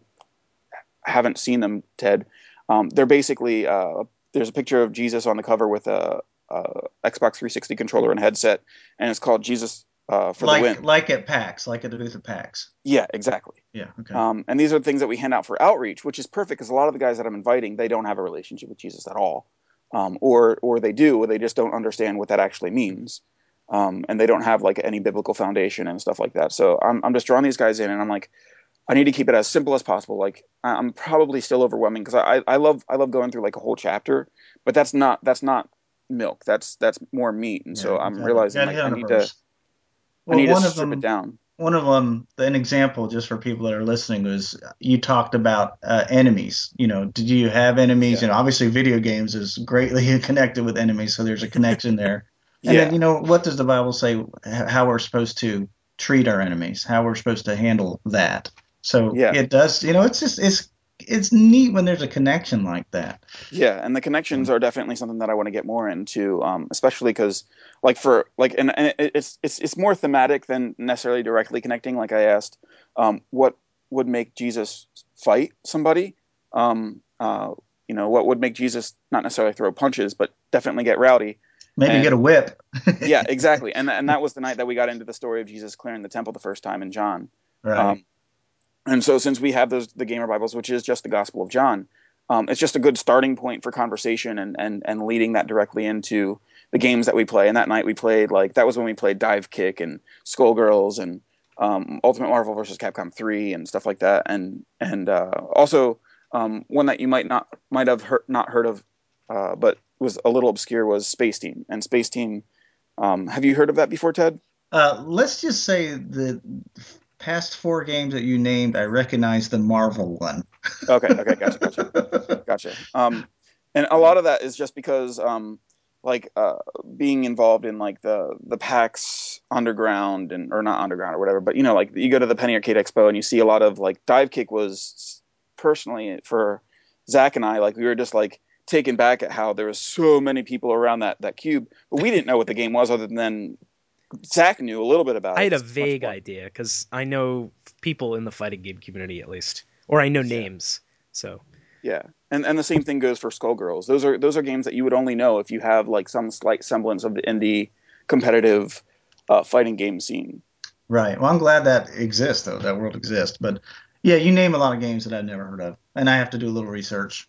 haven't seen them, Ted, um, they're basically uh, there's a picture of Jesus on the cover with a, a, Xbox 360 controller and headset, and it's called Jesus uh, for like, the win. Like at PAX, like at the booth at PAX. Yeah, exactly. Yeah. Okay. Um, and these are the things that we hand out for outreach, which is perfect because a lot of the guys that I'm inviting, they don't have a relationship with Jesus at all, um, or or they do, or they just don't understand what that actually means, um, and they don't have like any biblical foundation and stuff like that. So I'm I'm just drawing these guys in, and I'm like, I need to keep it as simple as possible. Like I'm probably still overwhelming because I, I love I love going through like a whole chapter, but that's not that's not milk. That's that's more meat, and Yeah, so I'm gotta- realizing like, hit I need to Well, I need one to of strip them, it down. one of them, an example just for people that are listening was you talked about uh, enemies. You know, did you have enemies? Yeah. And obviously, video games is greatly <laughs> connected with enemies, so there's a connection there. <laughs> And yeah, then, you know, what does the Bible say how we're supposed to treat our enemies, how we're supposed to handle that? So Yeah. it does, you know, it's just it's it's neat when there's a connection like that. Yeah, and the connections are definitely something that I want to get more into, um, especially because, like, for like, and, and it's it's it's more thematic than necessarily directly connecting. Like I asked, um, what would make Jesus fight somebody? Um, uh, you know, what would make Jesus not necessarily throw punches, but definitely get rowdy? Maybe And- get a whip. Yeah, exactly. And and that <laughs> was the night that we got into the story of Jesus clearing the temple the first time in John. right. Um, and so, since we have those the Gamer Bibles, which is just the Gospel of John, um, it's just a good starting point for conversation and, and and leading that directly into the games that we play. And that night we played like that was when we played Divekick and Skullgirls and um, Ultimate Marvel vs. Capcom 3 and stuff like that. And and uh, also um, one that you might not might have heard, not heard of, uh, but was a little obscure was Spaceteam. And Spaceteam, um, have you heard of that before, Ted? Uh, let's just say the past four games that you named, I recognize the Marvel one. <laughs> Okay, okay, gotcha, gotcha. gotcha um and a lot of that is just because um like uh being involved in like the the pax underground and or not underground or whatever but you know like you go to the penny arcade expo and you see a lot of like dive kick was personally for zach and i like we were just like taken back at how there was so many people around that that cube but we didn't know what the game was other than zach knew a little bit about it. I it had a It's vague idea because I know people in the fighting game community at least, or I know Yeah. names. So Yeah, and and the same thing goes for Skullgirls. Those are those are games that you would only know if you have like some slight semblance of the indie competitive uh, fighting game scene. Right. Well, I'm glad that exists, though, that world exists. But yeah, you name a lot of games that I've never heard of, and I have to do a little research.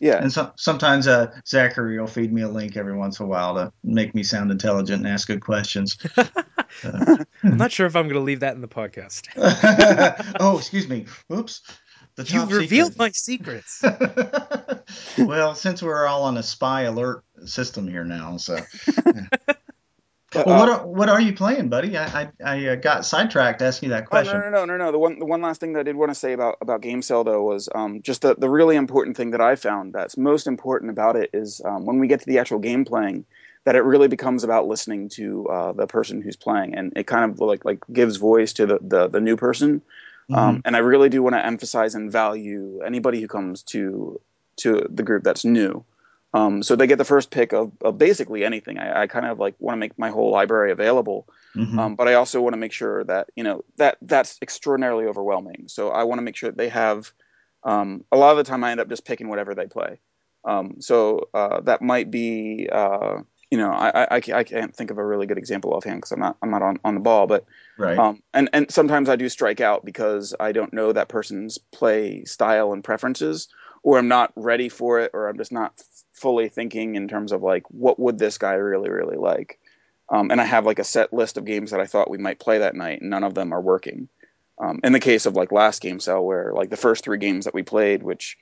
Yeah, And so, sometimes uh, Zachary will feed me a link every once in a while to make me sound intelligent and ask good questions. <laughs> I'm not sure if I'm going to leave that in the podcast. <laughs> oh, excuse me. Oops. The You top revealed secret. my secrets. <laughs> well, since we're all on a spy alert system here now, so. Well, what uh, are, what are you playing, buddy? I I, I uh, got sidetracked asking you that Oh, question. no, no, no, no, no. The one, the one last thing that I did want to say about about Game Cell though was um, just the the really important thing that I found that's most important about it is um, when we get to the actual game playing, that it really becomes about listening to uh, the person who's playing, and it kind of like like gives voice to the the, the new person. Um, and I really do want to emphasize and value anybody who comes to to the group that's new. Um, so they get the first pick of, of basically anything. I, I kind of like want to make my whole library available, Mhm. um, but I also want to make sure that you know that that's extraordinarily overwhelming. So I want to make sure that they have. Um, a lot of the time, I end up just picking whatever they play. Um, so uh, that might be, uh, you know, I, I, I can't think of a really good example offhand because I'm not I'm not on, on the ball, but right. um, and and sometimes I do strike out because I don't know that person's play style and preferences, or I'm not ready for it, or I'm just not fully thinking in terms of like what would this guy really really like. Um, and I have like a set list of games that I thought we might play that night, and none of them are working. Um, in the case of like last game cell, where like the first three games that we played, which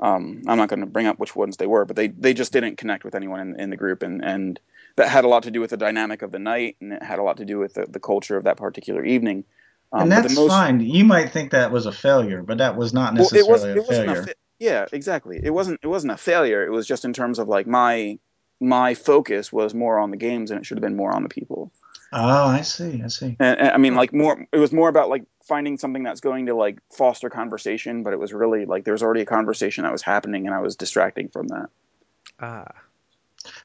um, I'm not going to bring up which ones they were, but they they just didn't connect with anyone in, in the group, and and that had a lot to do with the dynamic of the night, and it had a lot to do with the, the culture of that particular evening. Um, and that's most, fine. You might think that was a failure, but that was not Well, necessarily it was a it failure. a fa- yeah, exactly. It wasn't it wasn't a failure. It was just in terms of like my my focus was more on the games and it should have been more on the people. Oh, I see. I see. And, and I mean, like more, it was more about like finding something that's going to like foster conversation, but it was really like there was already a conversation that was happening, and I was distracting from that. Ah,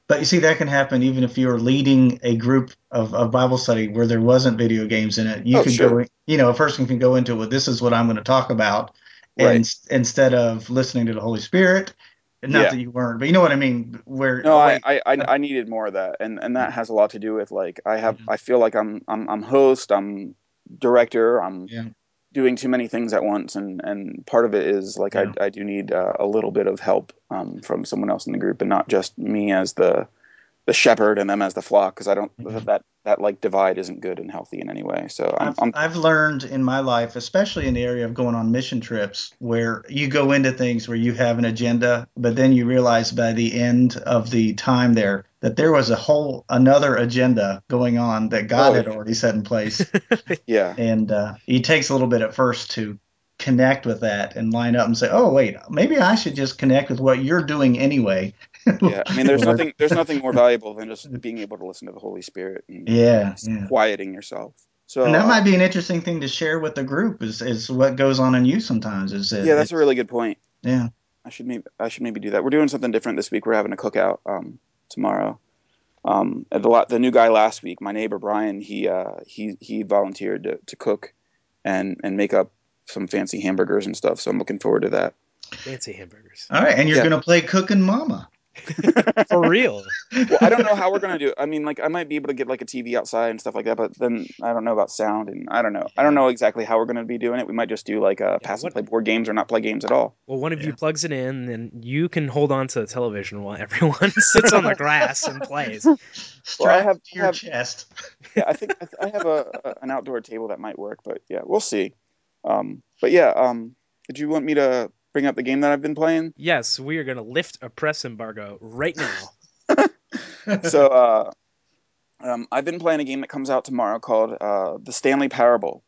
But you see, that can happen even if you're leading a group of, of Bible study where there wasn't video games in it. You Oh, could sure. go, you know, a person can go into, well, this is what I'm going to talk about, and Right. s- instead of listening to the Holy Spirit, not Yeah. that you weren't, but you know what I mean. Where No, I, I, I, I needed more of that, and and that has a lot to do with like I have I feel like I'm I'm I'm host, I'm director, I'm Yeah. doing too many things at once, and and part of it is like Yeah. I I do need uh, a little bit of help um, from someone else in the group, and not just me as the the shepherd and them as the flock, because I don't Mhm. that that like divide isn't good and healthy in any way. So I'm, I've, I'm I've learned in my life, especially in the area of going on mission trips, where you go into things where you have an agenda, but then you realize by the end of the time there that there was a whole another agenda going on that God Oh, had yeah. already set in place, <laughs> yeah and uh, it takes a little bit at first to connect with that and line up and say, oh wait, maybe I should just connect with what you're doing anyway. <laughs> yeah. I mean, there's nothing there's nothing more <laughs> valuable than just being able to listen to the Holy Spirit and Yeah, yeah. quieting yourself. So And that uh, might be an interesting thing to share with the group. Is is what goes on in you sometimes? Is that yeah, that's a really good point. yeah. I should maybe I should maybe do that. We're doing something different this week. We're having a cookout um, tomorrow. Um, the the new guy last week, my neighbor Brian, he uh, he he volunteered to, to cook and and make up some fancy hamburgers and stuff. So I'm looking forward to that. fancy hamburgers. All right, and you're Yeah. gonna play Cooking Mama. <laughs> For real. Well, I don't know how we're gonna do. it. I mean, like I might be able to get like a TV outside and stuff like that, but then I don't know about sound and I don't know. I don't know exactly how we're gonna be doing it. We might just do like a pass and play board games or not play games at all. Well, one of you plugs it in, and you can hold on to the television while everyone <laughs> sits on the grass and plays. <laughs> Strap have- to your have- chest. yeah, I think I, th- I have a, a an outdoor table that might work, but yeah, we'll see. Um, but yeah, um, did you want me to bring up the game that I've been playing? Yes, we are going to lift a press embargo right now. <laughs> <laughs> so uh, um, I've been playing a game that comes out tomorrow called uh, The Stanley Parable,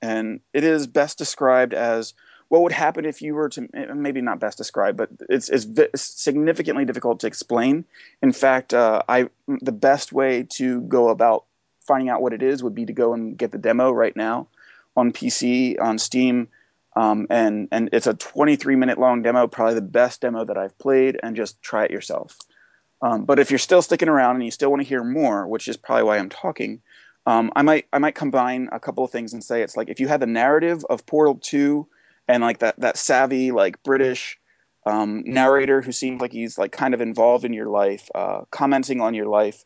and it is best described as what would happen if you were to maybe not best described, but it's, it's vi- significantly difficult to explain. In fact, uh, I the best way to go about finding out what it is would be to go and get the demo right now on PC on Steam. Um, and and it's a 23 minute long demo, probably the best demo that I've played, and just try it yourself. Um, but if you're still sticking around and you still want to hear more, which is probably why I'm talking, um, I might I might combine a couple of things and say it's like if you had the narrative of Portal 2 and like that that savvy like British um, narrator who seems like he's like kind of involved in your life, uh, commenting on your life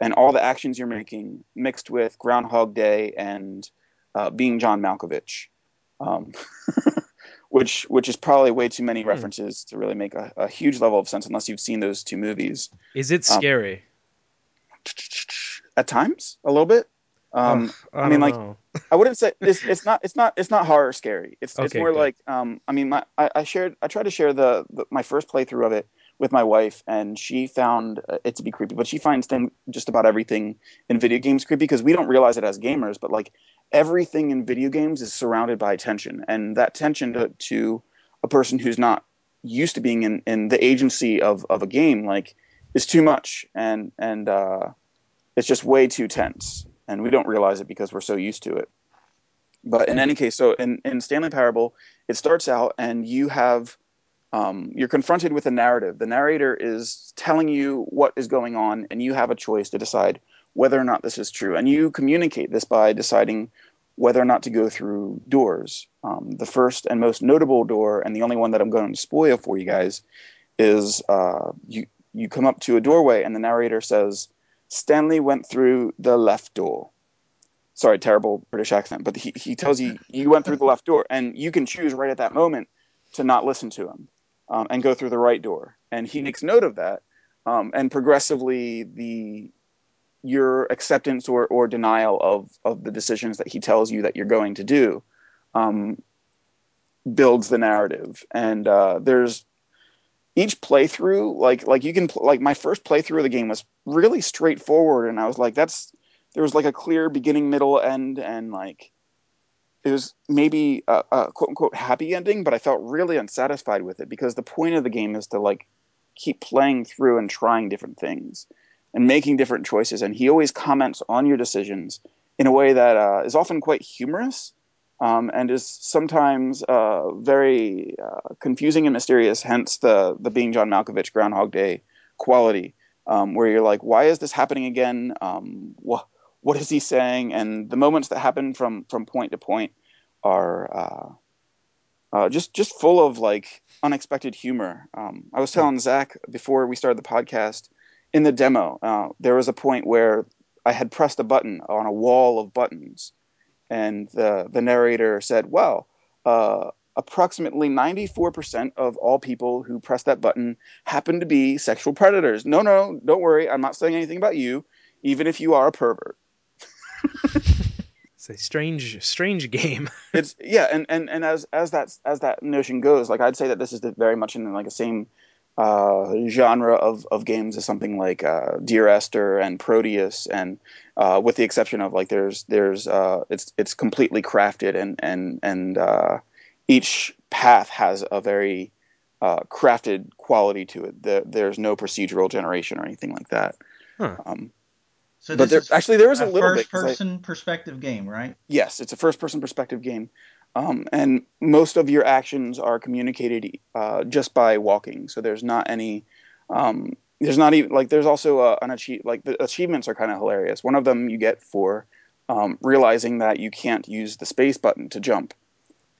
and all the actions you're making, mixed with Groundhog Day and uh, being John Malkovich. Um, <laughs> which which is probably way too many references to really make a, a huge level of sense unless you've seen those two movies. Is it Um, scary? At times, a little bit. Um, I, I mean, like- know. I wouldn't say it's, it's not it's not it's not horror scary. It's it's more good. like um, I mean my I, I shared I tried to share the, the my first playthrough of it with my wife and she found uh, it to be creepy, but she finds thing just about everything in video games creepy because we don't realize it as gamers, but like everything in video games is surrounded by tension and that tension to, to a person who's not used to being in, in the agency of, of a game like is too much and and uh, it's just way too tense and we don't realize it because we're so used to it. But in any case so in, in stanley parable it starts out and you have um, you're confronted with a narrative. The narrator is telling you what is going on and you have a choice to decide whether or not this is true. And you communicate this by deciding whether or not to go through doors. Um, the first and most notable door and the only one that i'm going to spoil for you guys is uh, you you come up to a doorway and the narrator says stanley went through the left door. Sorry, terrible British accent, but he, he tells you you went through the left door, and you can choose right at that moment to not listen to him um, and go through the right door. And he makes note of that, um, and progressively the your acceptance or, or denial of of the decisions that he tells you that you're going to do um, builds the narrative. And uh, there's each playthrough, like like you can pl- like my first playthrough of the game was really straightforward, and I was like, that's there was like a clear beginning, middle, end, and like it was maybe a, a quote unquote happy ending, but I felt really unsatisfied with it because the point of the game is to like keep playing through and trying different things and making different choices. And he always comments on your decisions in a way that uh, is often quite humorous um, and is sometimes uh, very uh, confusing and mysterious. Hence the the being John Malkovich Groundhog Day quality, um, where you're like, why is this happening again? Um, what what is he saying? And the moments that happen from from point to point are uh, uh, just just full of like unexpected humor. Um, I was telling Zach before we started the podcast in the demo, uh, there was a point where I had pressed a button on a wall of buttons and the the narrator said, "Well, uh, approximately 94% of all people who press that button happen to be sexual predators. No, no, don't worry. I'm not saying anything about you, even if you are a pervert." It's a strange, strange game. <laughs> it's yeah, and, and, and as as that as that notion goes, like I'd say that this is very much in like the same uh, genre of, of games is something like uh, Dear Esther and Proteus, and uh, with the exception of like there's there's uh, it's it's completely crafted and and and uh, each path has a very uh, crafted quality to it. The, there's no procedural generation or anything like that. Huh. Um, So but this there, is actually there is a, a little bit. first 'cause I- person perspective game, right? Yes, it's a first person perspective game. Um, and most of your actions are communicated uh, just by walking. So there's not any, um, there's not even, like, there's also a, an achieve, like, the achievements are kind of hilarious. One of them you get for um, realizing that you can't use the space button to jump.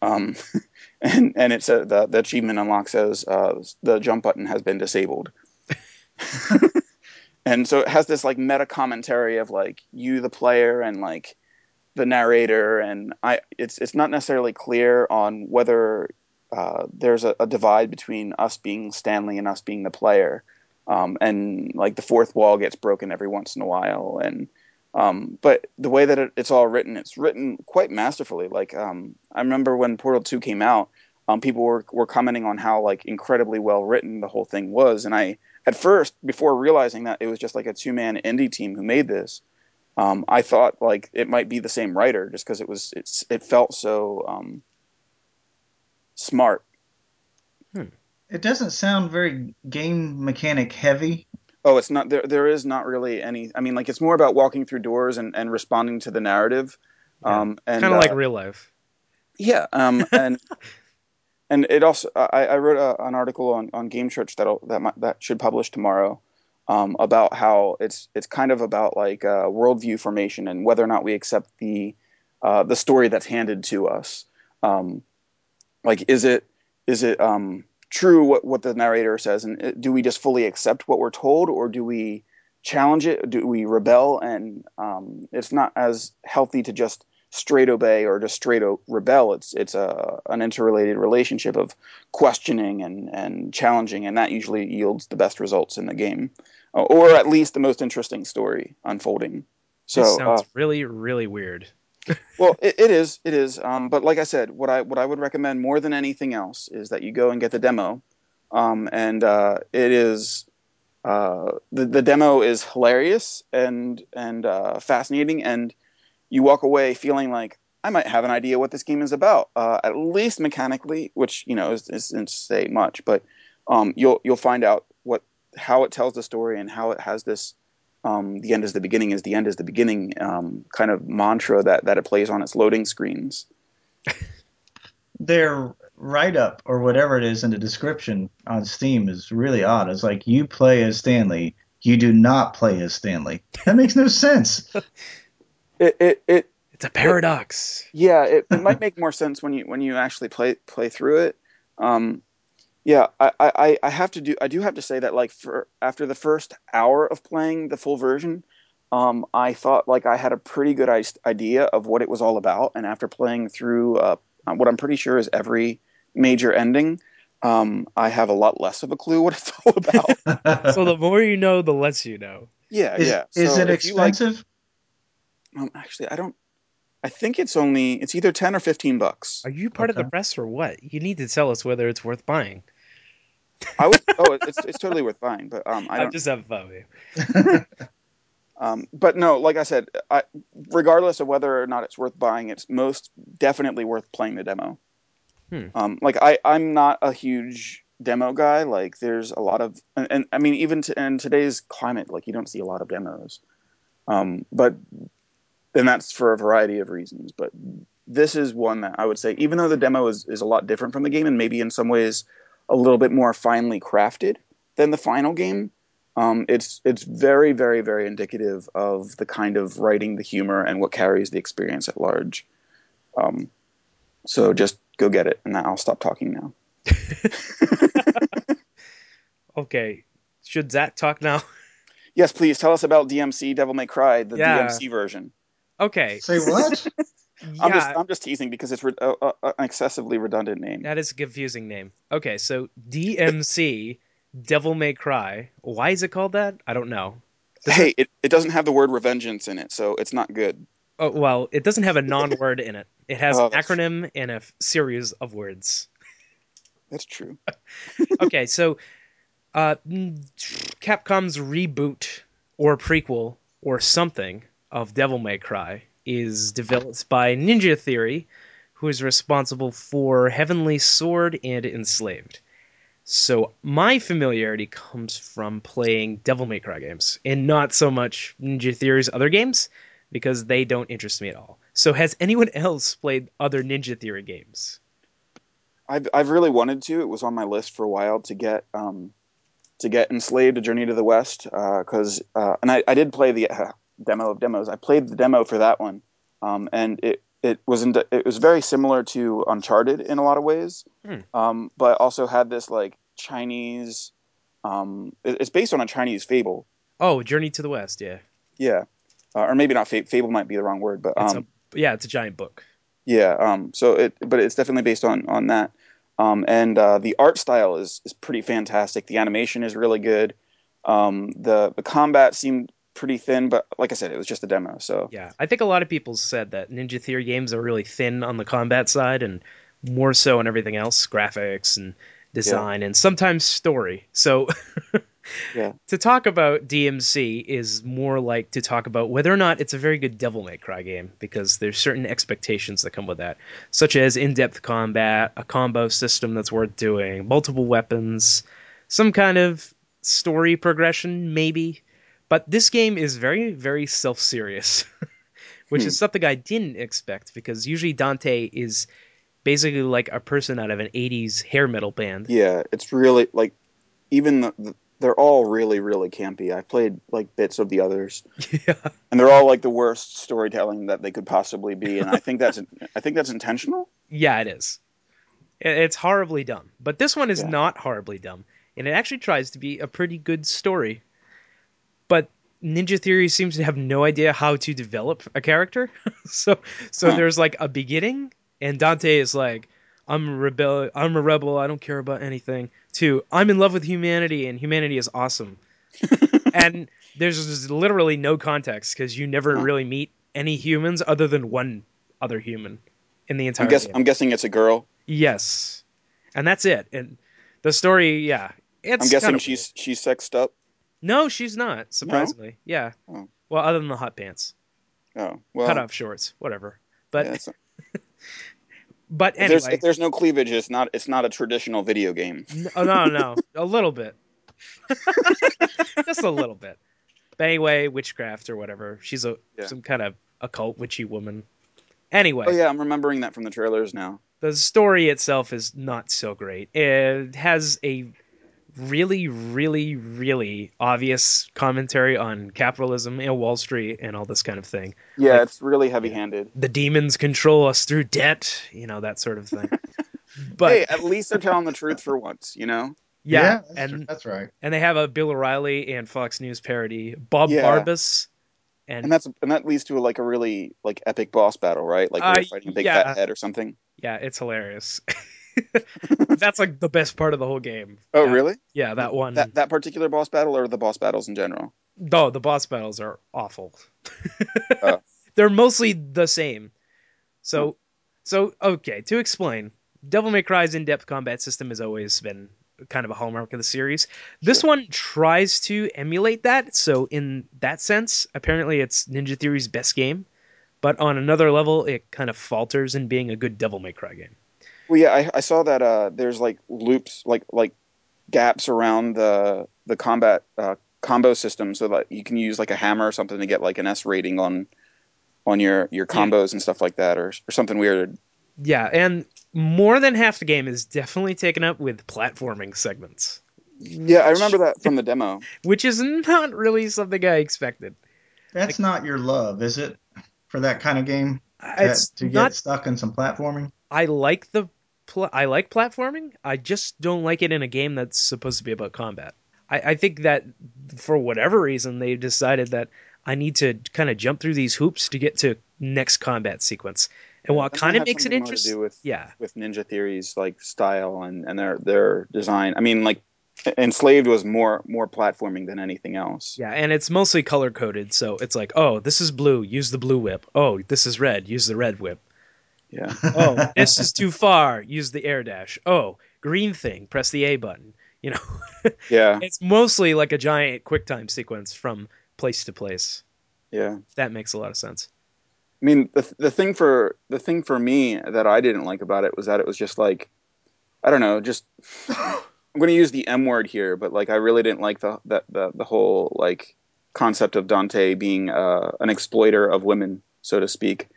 Um, <laughs> and and it's a, the, the achievement unlocks as uh, the jump button has been disabled. <laughs> <laughs> and so it has this like meta commentary of like you the player and like the narrator and I it's it's not necessarily clear on whether uh, there's a, a divide between us being Stanley and us being the player. Um, and like the fourth wall gets broken every once in a while and um, but the way that it, it's all written it's written quite masterfully like um, i remember when portal 2 came out um, people were, were commenting on how like incredibly well written the whole thing was and i at first before realizing that it was just like a two-man indie team who made this um, i thought like it might be the same writer just because it was it's it felt so um, smart It doesn't sound very game mechanic heavy. Oh, it's not there. There is not really any. I mean, like it's more about walking through doors and, and responding to the narrative. Yeah. Um, and kind of uh, like real life. yeah. Um, <laughs> and and it also I, I wrote a, an article on, on Game Church that that might, that should publish tomorrow. Um, about how it's it's kind of about like uh, worldview formation and whether or not we accept the uh, the story that's handed to us. Um, like, is it is it um, true what, what the narrator says, and uh, do we just fully accept what we're told, or do we challenge it? Do we rebel? And um, it's not as healthy to just straight obey or just straight o- rebel. It's it's a an interrelated relationship of questioning and and challenging, and that usually yields the best results in the game, uh, or at least the most interesting story unfolding. So this sounds uh, really, really weird. <laughs> well, it, it is, it is. Um, but like I said, what I what I would recommend more than anything else is that you go and get the demo, um, and uh, it is uh, the the demo is hilarious and and uh, fascinating, and you walk away feeling like I might have an idea what this game is about, uh, at least mechanically, which you know is, isn't to say much, but um, you'll you'll find out what how it tells the story and how it has this um, the end is the beginning is the end is the beginning um, kind of mantra that, that it plays on its loading screens. <laughs> Their write up or whatever it is in the description on Steam is really odd. It's like you play as Stanley, you do not play as Stanley. That makes no sense. <laughs> It, it, it It's a paradox. yeah, it, it might make more sense when you when you actually play play through it. Um, yeah, I, I, I have to do I do have to say that like for after the first hour of playing the full version, um, I thought like I had a pretty good idea of what it was all about, and after playing through uh, what I'm pretty sure is every major ending, um, I have a lot less of a clue what it's all about. <laughs> so the more you know, the less you know. yeah, is, yeah. is it if you like- expensive? Um, actually, I don't. I think it's only it's either ten or fifteen bucks. Are you part of the press or what? You need to tell us whether it's worth buying. I would. oh, it's it's totally worth buying, but um, I I'm just having fun with you. <laughs> Um, but no, like I said, I, regardless of whether or not it's worth buying, it's most definitely worth playing the demo. Hmm. Um, like I, I'm not a huge demo guy. Like there's a lot of, and, and I mean, even to, in today's climate, like you don't see a lot of demos. Um, but and that's for a variety of reasons. But this is one that I would say, even though the demo is, is a lot different from the game and maybe in some ways a little bit more finely crafted than the final game, um, it's it's very very very indicative of the kind of writing, the humor, and what carries the experience at large. Um, so just go get it, and I'll stop talking now. <laughs> Okay, should Zach talk now? Yes, please tell us about DMC Devil May Cry, the Yeah. DMC version. Okay, Say what? <laughs> I'm just yeah, I'm just teasing because it's re- uh, uh, an excessively redundant name. that is a confusing name. Okay, so DMC, Devil May Cry. Why is it called that? I don't know. Does hey, it, it doesn't have the word revengeance in it, so it's not good. Oh, well, it doesn't have a non-word in it. It has Oh, an that's- acronym and a f- series of words. That's true. <laughs> okay, so uh, Capcom's reboot or prequel or something of Devil May Cry is developed by Ninja Theory, who is responsible for Heavenly Sword and Enslaved. So my familiarity comes from playing Devil May Cry games, and not so much Ninja Theory's other games, because they don't interest me at all. So has anyone else played other Ninja Theory games? I've I've really wanted to. It was on my list for a while to get um to get enslaved a journey to the west because uh, and I, I did play the uh, demo of demos. I played the demo for that one, um, and it it was in, it was very similar to Uncharted in a lot of ways, Hmm. um, but also had this like Chinese. Um, it- it's based on a Chinese fable. Oh, Journey to the West, yeah. Yeah, uh, or maybe not. Fa- fable might be the wrong word, but It's um, a, yeah, it's a giant book. Yeah, um, so it, but it's definitely based on on that, um, and uh, the art style is is pretty fantastic. The animation is really good. Um, the the combat seemed pretty thin, but like I said, it was just a demo. So Yeah, I think a lot of people said that Ninja Theory games are really thin on the combat side and more so on everything else, graphics and design and sometimes story. So <laughs> Yeah. to talk about DMC is more like to talk about whether or not it's a very good Devil May Cry game because there's certain expectations that come with that, such as in-depth combat, a combo system that's worth doing, multiple weapons, some kind of story progression maybe. But this game is very very self-serious, <laughs> which Hmm. is something I didn't expect because usually Dante is basically like a person out of an 80s hair metal band. yeah, it's really like even the, the, they're all really really campy. I played like bits of the others, <laughs> yeah. and they're all like the worst storytelling that they could possibly be. And I think that's <laughs> I think that's intentional. Yeah, it is. It's horribly dumb, but this one is Yeah. not horribly dumb, and it actually tries to be a pretty good story. But Ninja Theory seems to have no idea how to develop a character, <laughs> so so there's like a beginning, and Dante is like, "I'm a rebel, I'm a rebel, I don't care about anything." To I'm in love with humanity, and humanity is awesome. <laughs> and there's literally no context because you never really meet any humans other than one other human in the entire I'm guess game. I'm guessing it's a girl. Yes, and that's it. And the story, yeah, it's I'm guessing she's she's sexed up. No, she's not. Surprisingly, yeah. Oh. Well, other than the hot pants, Oh well, cut off shorts, whatever. But yeah, <laughs> but if, there's, anyway, if there's no cleavage, it's not it's not a traditional video game. Oh, no, oh, no, no, a little bit, <laughs> just a little bit. But anyway, witchcraft or whatever. She's a Yeah. some kind of occult witchy woman. Anyway, Oh yeah, I'm remembering that from the trailers now. the story itself is not so great. It has a really, really, really obvious commentary on capitalism and Wall Street and all this kind of thing. Yeah, Like- it's really heavy-handed. The demons control us through debt, you know, that sort of thing. <laughs> But hey, at least they're telling the truth for once, you know. yeah, that's, and true. that's right. and they have a Bill O'Reilly and Fox News parody, Bob Yeah. Barbas, and, And that's and that leads to a, like a really like epic boss battle, right? Like Uh, they're fighting a big yeah. fat head or something. yeah, it's hilarious. <laughs> <laughs> That's like the best part of the whole game. Oh, That- really? Yeah, that one. That that particular boss battle or the boss battles in general? No, the boss battles are awful. <laughs> Oh. <laughs> They're mostly the same. So, so okay. To explain, Devil May Cry's in-depth combat system has always been kind of a hallmark of the series. This one tries to emulate that. So in that sense, apparently it's Ninja Theory's best game. But on another level, it kind of falters in being a good Devil May Cry game. Well, yeah, I, I saw that uh, there's like loops, like like gaps around the the combat uh, combo system, so that you can use like a hammer or something to get like an S rating on on your your combos and stuff like that, or or something weird. Yeah, and more than half the game is definitely taken up with platforming segments, Yeah, I remember that from the demo. <laughs> which is not really something I expected. That's not your love, is it? For that kind of game, It's to get not. stuck in some platforming. I like the. Pl- I like platforming. I just don't like it in a game that's supposed to be about combat. I, I think that for whatever reason they decided that I need to kind of jump through these hoops to get to next combat sequence. And while it kind of makes it interesting, do with yeah, with Ninja Theory's like style and and their their design. I mean, like Enslaved was more more platforming than anything else. Yeah, and it's mostly color coded, so it's like, oh, this is blue, use the blue whip. Oh, this is red, use the red whip. Yeah. Oh, <laughs> this is too far, use the air dash. Oh, green thing, press the A button. You know, <laughs> Yeah. it's mostly like a giant QuickTime sequence from place to place. Yeah. That makes a lot of sense. I mean, the the thing for the thing for me that I didn't like about it was that it was just like, I don't know, just I'm going to use the M word here, but like I really didn't like the the the, the whole like concept of Dante being uh, an exploiter of women, so to speak.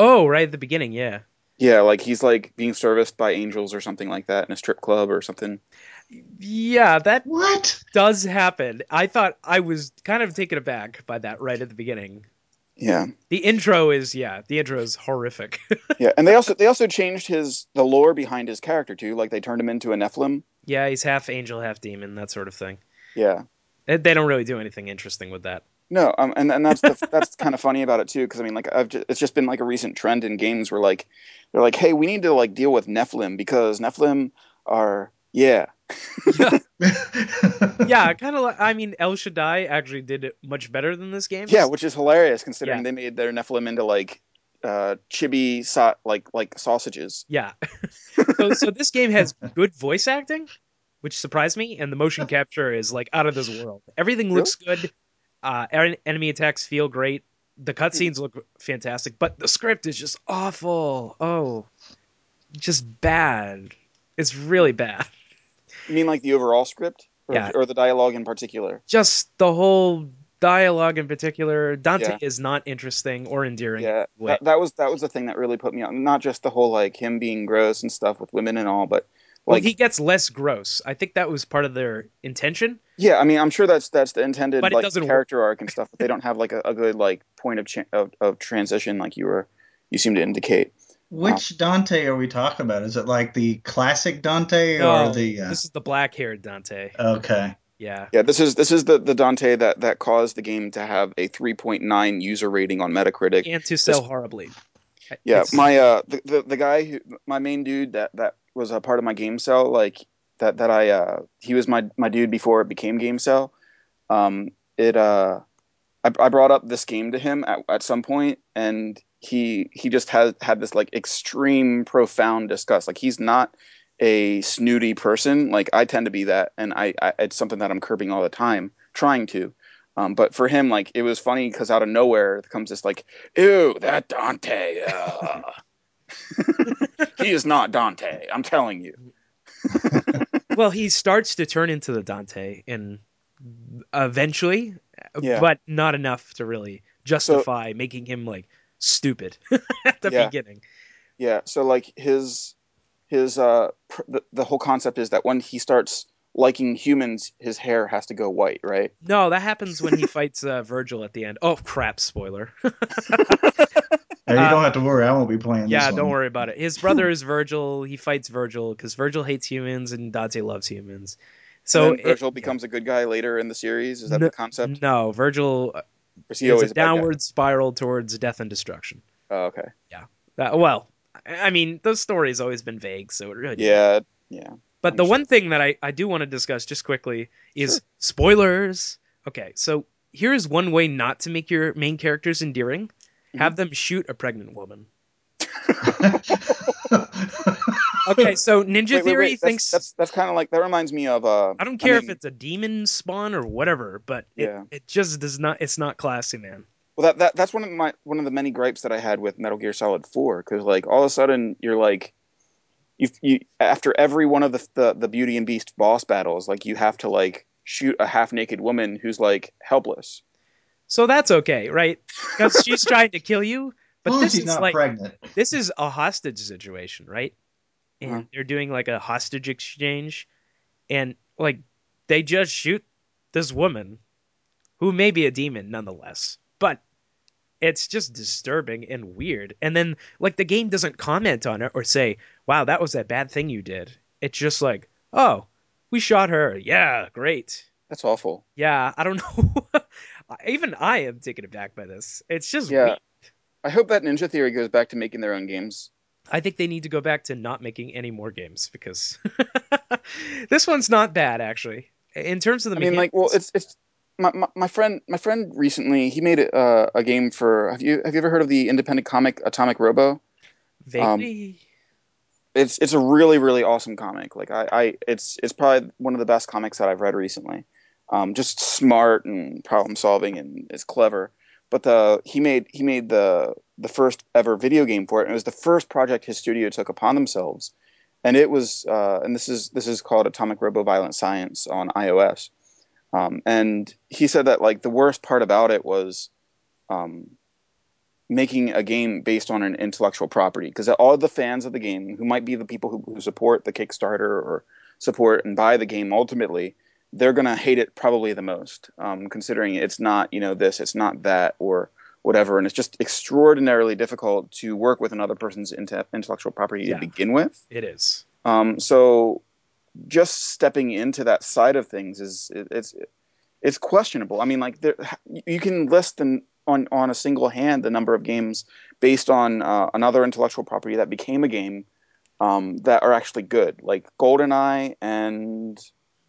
Oh, right at the beginning, yeah. Yeah, like he's like being serviced by angels or something like that in a strip club or something. Yeah, that What? does happen. I thought I was kind of taken aback by that right at the beginning. Yeah. The intro is, yeah, the intro is horrific. <laughs> Yeah, and they also they also changed his the lore behind his character too. Like they turned him into a Nephilim. yeah, he's half angel, half demon, that sort of thing. Yeah. They they don't really do anything interesting with that. No, um, and and that's the, that's kind of funny about it too, because I mean, like I've just, it's just been like a recent trend in games where like they're like, hey, we need to like deal with Nephilim because Nephilim are yeah, yeah, kind of. like I mean, El Shaddai actually did it much better than this game. yeah, which is hilarious considering Yeah. they made their Nephilim into like uh chibi sa- like like sausages. yeah. <laughs> so, so this game has good voice acting, which surprised me, and the motion capture is like out of this world. Everything looks good. Uh, en- enemy attacks feel great. The cutscenes look fantastic, but the script is just awful. Oh, just bad. It's really bad. You mean like the overall script, or, Yeah. or the dialogue in particular? Just the whole dialogue in particular. Dante Yeah. is not interesting or endearing. Yeah, that, that was that was the thing that really put me on. Not just the whole like him being gross and stuff with women and all, but Well, like he gets less gross. I think that was part of their intention. Yeah, I mean, I'm sure that's that's the intended But like doesn't work. character arc and stuff, but they don't have like a, a good like point of, cha- of of transition like you were you seem to indicate. Which Dante are we talking about? Is it like the classic Dante No, or the? Uh... This is the black-haired Dante. Okay. Yeah. Yeah, this is this is the the Dante that that caused the game to have a 3.9 user rating on Metacritic. And to sell horribly. Yeah, It's- my uh the, the the guy who my main dude that that was a part of my game cell like that that I uh he was my my dude before it became game cell. Um it uh I, I brought up this game to him at, at some point and he he just had had this like extreme profound disgust. Like he's not a snooty person. Like I tend to be that and I, I it's something that I'm curbing all the time, trying to. Um, but for him, like it was funny because out of nowhere comes this like, "Ew, that Dante." <laughs> Uh. <laughs> he is not Dante. I'm telling you. <laughs> well, he starts to turn into the Dante and eventually, Yeah. but not enough to really justify making him like stupid <laughs> at the Yeah. beginning. Yeah. So like his his uh pr- the, the whole concept is that when he starts liking humans, his hair has to go white, right? No, that happens when he fights uh, Virgil at the end. Oh crap! Spoiler. Hey, you don't have to worry. I won't be playing yeah, this don't worry about it. His brother is Virgil. He fights Virgil because Virgil hates humans and Dante loves humans. So So it- Virgil becomes a good guy later in the series. Is that No- the concept? no, Virgil Or is he is always a a bad guy? downward spiral towards death and destruction. Oh, okay. Uh, well, I I mean, the story's always been vague, so it really. Yeah. Yeah. But the I'm one thing that I, I do want to discuss just quickly is Sure. spoilers. Okay, so here is one way not to make your main characters endearing. Mm-hmm. Have them shoot a pregnant woman. <laughs> Okay, so Ninja Wait, wait, Theory wait. thinks That's that's, that's kind of like that reminds me of. Uh, I don't care if mean, it's a demon spawn or whatever, but it, Yeah. it just does not. It's not classy, man. Well, that, that that's one of my one of the many gripes that I had with Metal Gear Solid Four because like all of a sudden you're like, you you after every one of the, the the Beauty and Beast boss battles, like you have to like shoot a half naked woman who's like helpless. So that's okay, right? Because she's trying to kill you, <laughs> but as long as this she's is not like pregnant. this is a hostage situation, right? And Uh-huh. they're doing like a hostage exchange, and like they just shoot this woman, who may be a demon nonetheless, but it's just disturbing and weird. And then like the game doesn't comment on it or say, "Wow, that was that bad thing you did." It's just like, "Oh, we shot her. Yeah, great." That's awful. Yeah, I don't <laughs> know. Even I am taken aback by this. It's just Yeah. weird. I hope that Ninja Theory goes back to making their own games. I think they need to go back to not making any more games because <laughs> this one's not bad actually. In terms of the I mean, like, well, it's it's my, my, my friend my friend recently he made a, uh, a game for have you have you ever heard of the independent comic Atomic Robo? vaguely It's it's a really really awesome comic. Like I, I it's it's probably one of the best comics that I've read recently. Um, just smart and problem solving and is clever. But the he made he made the the first ever video game for it. And it was the first project his studio took upon themselves, and it was uh, and this is this is called Atomic Robo Violent Science on iOS. Um, and he said that like the worst part about it was um, making a game based on an intellectual property because all the fans of the game who might be the people who, who support the Kickstarter or support and buy the game ultimately they're gonna hate it probably the most um, considering it's not you know this it's not that or whatever and it's just extraordinarily difficult to work with another person's inte- intellectual property Yeah. to begin with it is. um, so just stepping into that side of things is it, it's it's questionable. I mean, like there, you can list on on a single hand the number of games based on uh, another intellectual property that became a game um, that are actually good, like GoldenEye and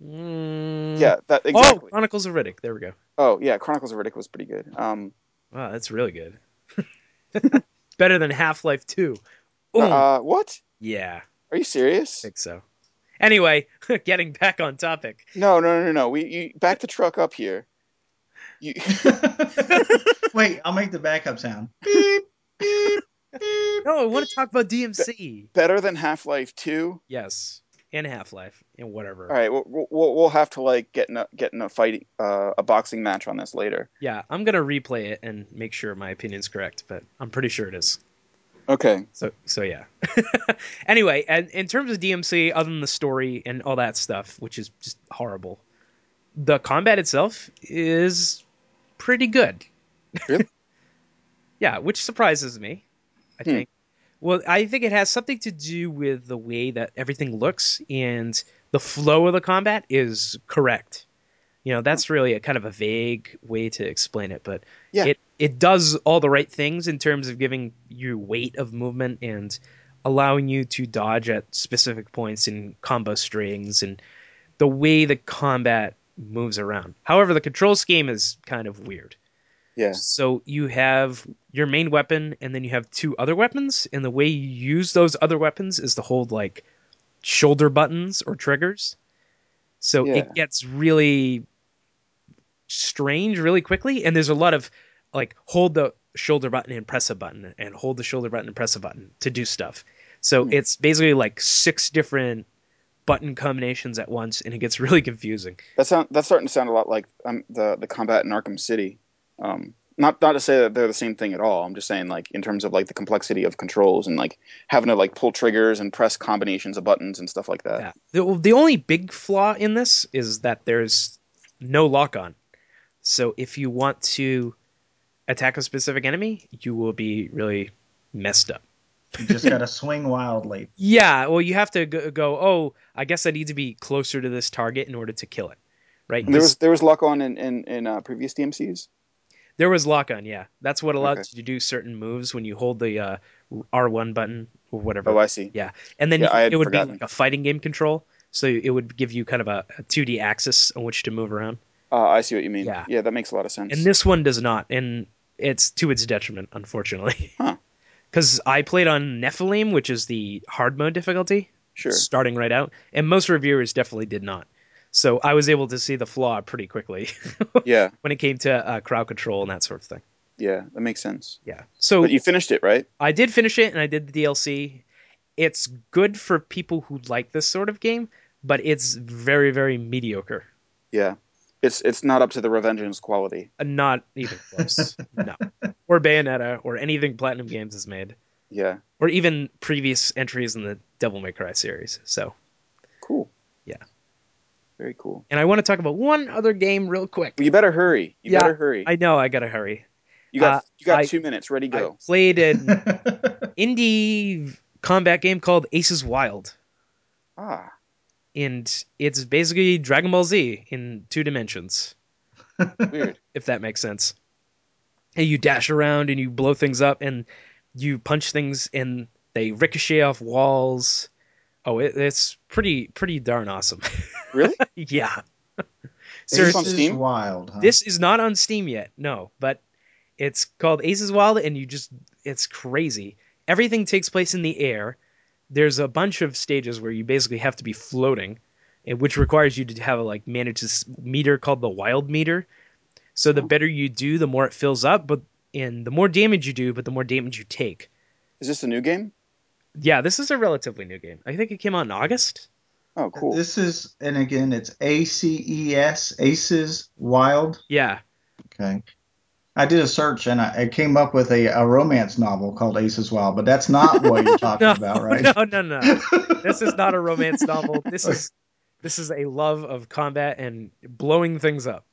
Mm. yeah, that exactly. Oh. Chronicles of Riddick. There we go. Oh, yeah, Chronicles of Riddick was pretty good. Um, Wow, that's really good. <laughs> Better than Half Life Two. Ooh, uh, what? yeah, Are you serious? I think so. Anyway, <laughs> getting back on topic. No, no, no, no. We you, back the truck up here. You, <laughs> Wait, I'll make the backup sound. Beep, beep, beep. No, I want to talk about DMC. better than Half Life Two. Yes, and Half Life and whatever. All right, we'll, we'll we'll have to like get in a get in a fight uh, a boxing match on this later. Yeah, I'm gonna replay it and make sure my opinion's correct, but I'm pretty sure it is. Okay. So so yeah. <laughs> anyway, and in terms of DMC, other than the story and all that stuff, which is just horrible, the combat itself is pretty good. Really? <laughs> yeah, which surprises me. I Hmm. think. Well, I think it has something to do with the way that everything looks and the flow of the combat is correct. You know, that's really a kind of a vague way to explain it, but Yeah. it it does all the right things in terms of giving you weight of movement and allowing you to dodge at specific points in combo strings and the way the combat moves around. However, the control scheme is kind of weird. Yeah. So you have your main weapon, and then you have two other weapons, and the way you use those other weapons is to hold like shoulder buttons or triggers. So Yeah. it gets really strange really quickly, and there's a lot of like hold the shoulder button and press a button, and hold the shoulder button and press a button to do stuff. So Hmm. it's basically like six different button combinations at once, and it gets <laughs> really confusing. That sound that's starting to sound a lot like um, the the combat in Arkham City. Um, not not to say that they're the same thing at all. I'm just saying like in terms of like the complexity of controls and like having to like pull triggers and press combinations of buttons and stuff like that. Yeah. The, the only big flaw in this is that there's no lock on. So if you want to attack a specific enemy, you will be really messed up. You just gotta swing wildly. <laughs> Yeah, well, you have to go, go, oh, I guess I need to be closer to this target in order to kill it. Right? There was there was lock on in in, in uh, previous DMCs. There was lock on, yeah. That's what allowed Okay. you to do certain moves when you hold the uh, R1 button or whatever. Oh, I see. Yeah, and then Yeah, it would forgotten. be like a fighting game control, so it would give you kind of a, a 2D axis on which to move around. Uh, I see what you mean. Yeah. yeah, that makes a lot of sense. And this one does not, and it's to its detriment, unfortunately. <laughs> Huh. Because I played on Nephilim, which is the hard mode difficulty, Sure. starting right out, and most reviewers definitely did not. So I was able to see the flaw pretty quickly <laughs> Yeah. when it came to uh, crowd control and that sort of thing. Yeah. That makes sense. Yeah. So But you finished it, right? I did finish it and I did the DLC. It's good for people who like this sort of game, but it's very, very mediocre. Yeah. It's it's not up to the Revengeance quality. Uh, Not even close. <laughs> no. Or Bayonetta or anything Platinum Games has made. Yeah. Or even previous entries in the Devil May Cry series. So. Very cool. and I want to talk about one other game real quick. You better hurry. You Yeah, better hurry. I know I gotta hurry. you got uh, you got I- two minutes. Ready, I go. played an <laughs> indie combat game called Aces Wild. Ah. And it's basically Dragon Ball Z in two dimensions. <laughs> Weird. if that makes sense. And you dash around and you blow things up and you punch things and they ricochet off walls. Oh, it, it's pretty pretty darn awesome. <laughs> Really? yeah. Is this Seriously, on This is wild. Huh? this is not on Steam yet. No, but it's called Aces Wild and you just it's crazy. Everything takes place in the air. There's a bunch of stages where you basically have to be floating, and which requires you to have a like manage this meter called the wild meter. So the better you do, the more it fills up, but and the more damage you do, but the more damage you take. Is this a new game? Yeah, this is a relatively new game. I think it came out in August. Oh, cool. This is, and again, it's A C E S, Aces Wild. Yeah. Okay. I did a search and I, I came up with a, a romance novel called Aces Wild, but that's not what you're <laughs> talking No, about, right? no, no, no. this is not a romance <laughs> novel. This is this is a love of combat and blowing things up.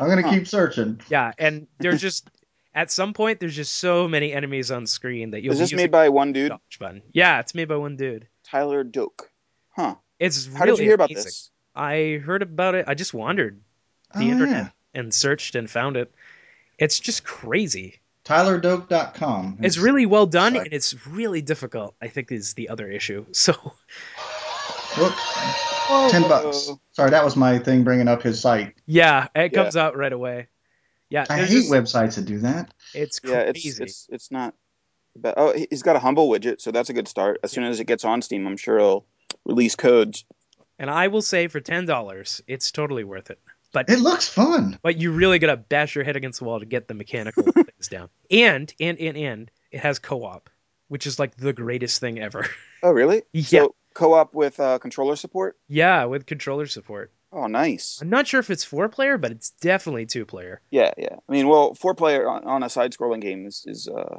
I'm gonna Huh. keep searching. Yeah, and there's just at some point there's just so many enemies on screen that you'll Is this made by one dude? dodge button. Yeah, it's made by one dude. Tyler Doak. Huh. It's How really did you hear about amazing. this? I heard about it. I just wandered the Oh, internet yeah. and searched and found it. It's just crazy. TylerDoak.com. It's really well done Sorry. and it's really difficult. I think is the other issue. <laughs> So Whoop. ten bucks. Sorry, that was my thing bringing up his site. yeah, it Yeah. comes out right away. Yeah, I hate just- websites that do that. It's crazy. Yeah, it's it's it's not. But oh, he- he's got a humble widget, so that's a good start. As soon as it gets on Steam, I'm sure it'll release codes. And I will say for ten dollars, it's totally worth it. But It looks fun. but you really gotta bash your head against the wall to get the mechanical <laughs> things down. And and and and it has co-op, which is like the greatest thing ever. Oh, really? <laughs> Yeah. So co-op with uh, controller support. yeah, with controller support. Oh, nice. I'm not sure if it's four player, but it's definitely two player. Yeah, yeah. I mean, well, four player on, on a side-scrolling game is is uh,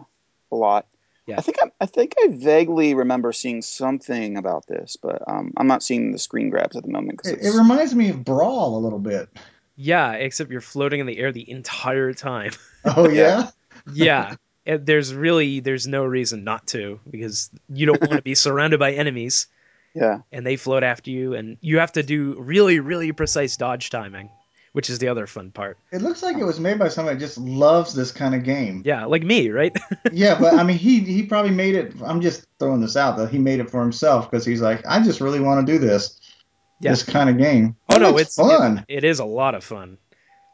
a lot. Yeah. I think I, I think I vaguely remember seeing something about this, but um, I'm not seeing the screen grabs at the moment because It, it reminds me of Brawl a little bit. Yeah, except you're floating in the air the entire time. <laughs> Oh Yeah. yeah. <laughs> yeah. And there's really there's no reason not to because you don't want to be surrounded by enemies yeah. and they float after you and you have to do really really precise dodge timing, which is the other fun part. It looks like it was made by somebody that just loves this kind of game. Yeah, like me, right? <laughs> Yeah, but I mean, he he probably made it. I'm just throwing this out that He made it for himself because he's like, I just really want to do this, Yeah. this kind of game. Oh It no, it's fun. It, it is a lot of fun.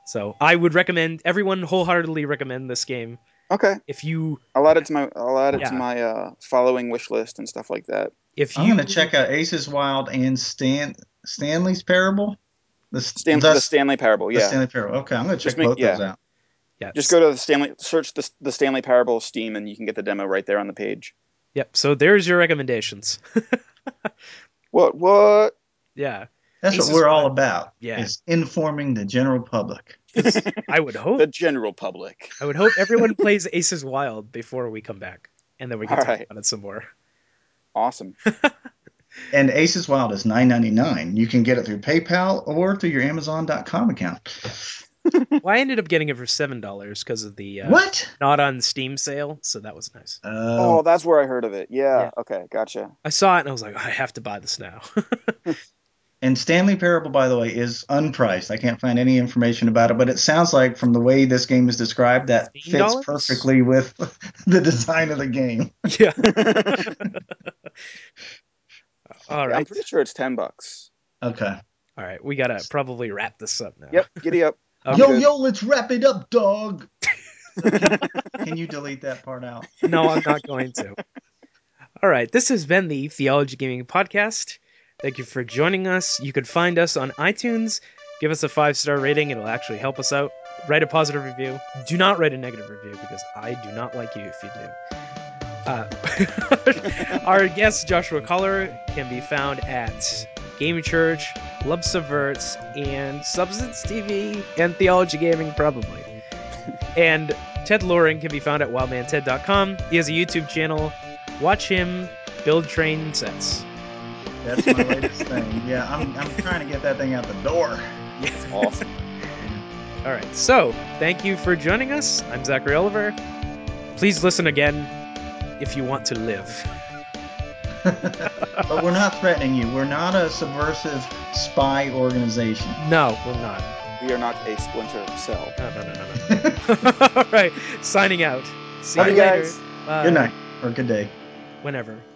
So I would recommend everyone wholeheartedly recommend this game. Okay. If you I'll add it to my I'll add it Yeah. to my uh, following wish list and stuff like that. if you I'm gonna check out Aces Wild and Stan Stanley's Parable. The Stan- the, the Stanley Parable. the Yeah. Stanley Parable. Okay, I'm gonna check Just make- both yeah. those out. yeah, Just go to the Stanley search the the Stanley Parable Steam and you can get the demo right there on the page. Yep. So there's your recommendations. <laughs> What what? yeah. That's Aces what we're all about. Yeah. is informing the general public. <laughs> I would hope The general public. I would hope everyone plays Aces Wild before we come back, and then we can All talk right. about it some more. Awesome. <laughs> And Aces Wild is $9.99. You can get it through PayPal or through your Amazon.com account. <laughs> well, I ended up getting it for seven dollars because of the uh, what? not on Steam sale, so that was nice. Oh, Uh, that's where I heard of it. Yeah. Yeah. Okay. Gotcha. I saw it and I was like, I have to buy this now. And Stanley Parable, by the way, is unpriced. I can't find any information about it, but it sounds like from the way this game is described, that fits $15? perfectly with <laughs> the design of the game. yeah. <laughs> All right. I'm pretty sure it's ten bucks. Okay. All right. We gotta probably wrap this up now. Yep. Giddy up. <laughs> Okay. yo, good. yo, let's wrap it up, dog. Can you delete that part out? No, I'm not going to. All right, this has been the Theology Gaming Podcast. Thank you for joining us. You could find us on iTunes. Give us a five star rating, it'll actually help us out. Write a positive review. Do not write a negative review because I do not like you if you do. Uh, <laughs> our guest, Joshua Cauller, can be found at Gaming Church, Love Subverts, and Substance TV, and Theology Gaming, probably. <laughs> and Ted Loring can be found at wildmanted.com. He has a YouTube channel. Watch him build train sets. That's my latest thing. Yeah, I'm, I'm trying to get that thing out the door. <laughs> It's awesome. All right, so thank you for joining us. I'm Zachary Oliver. Please listen again if you want to live. <laughs> but we're not threatening you. We're not a subversive spy organization. No, we're not. We are not a splinter cell. No, no, no, no, no. <laughs> All right, signing out. See Love you you later. guys. Bye. Good night or good day. Whenever.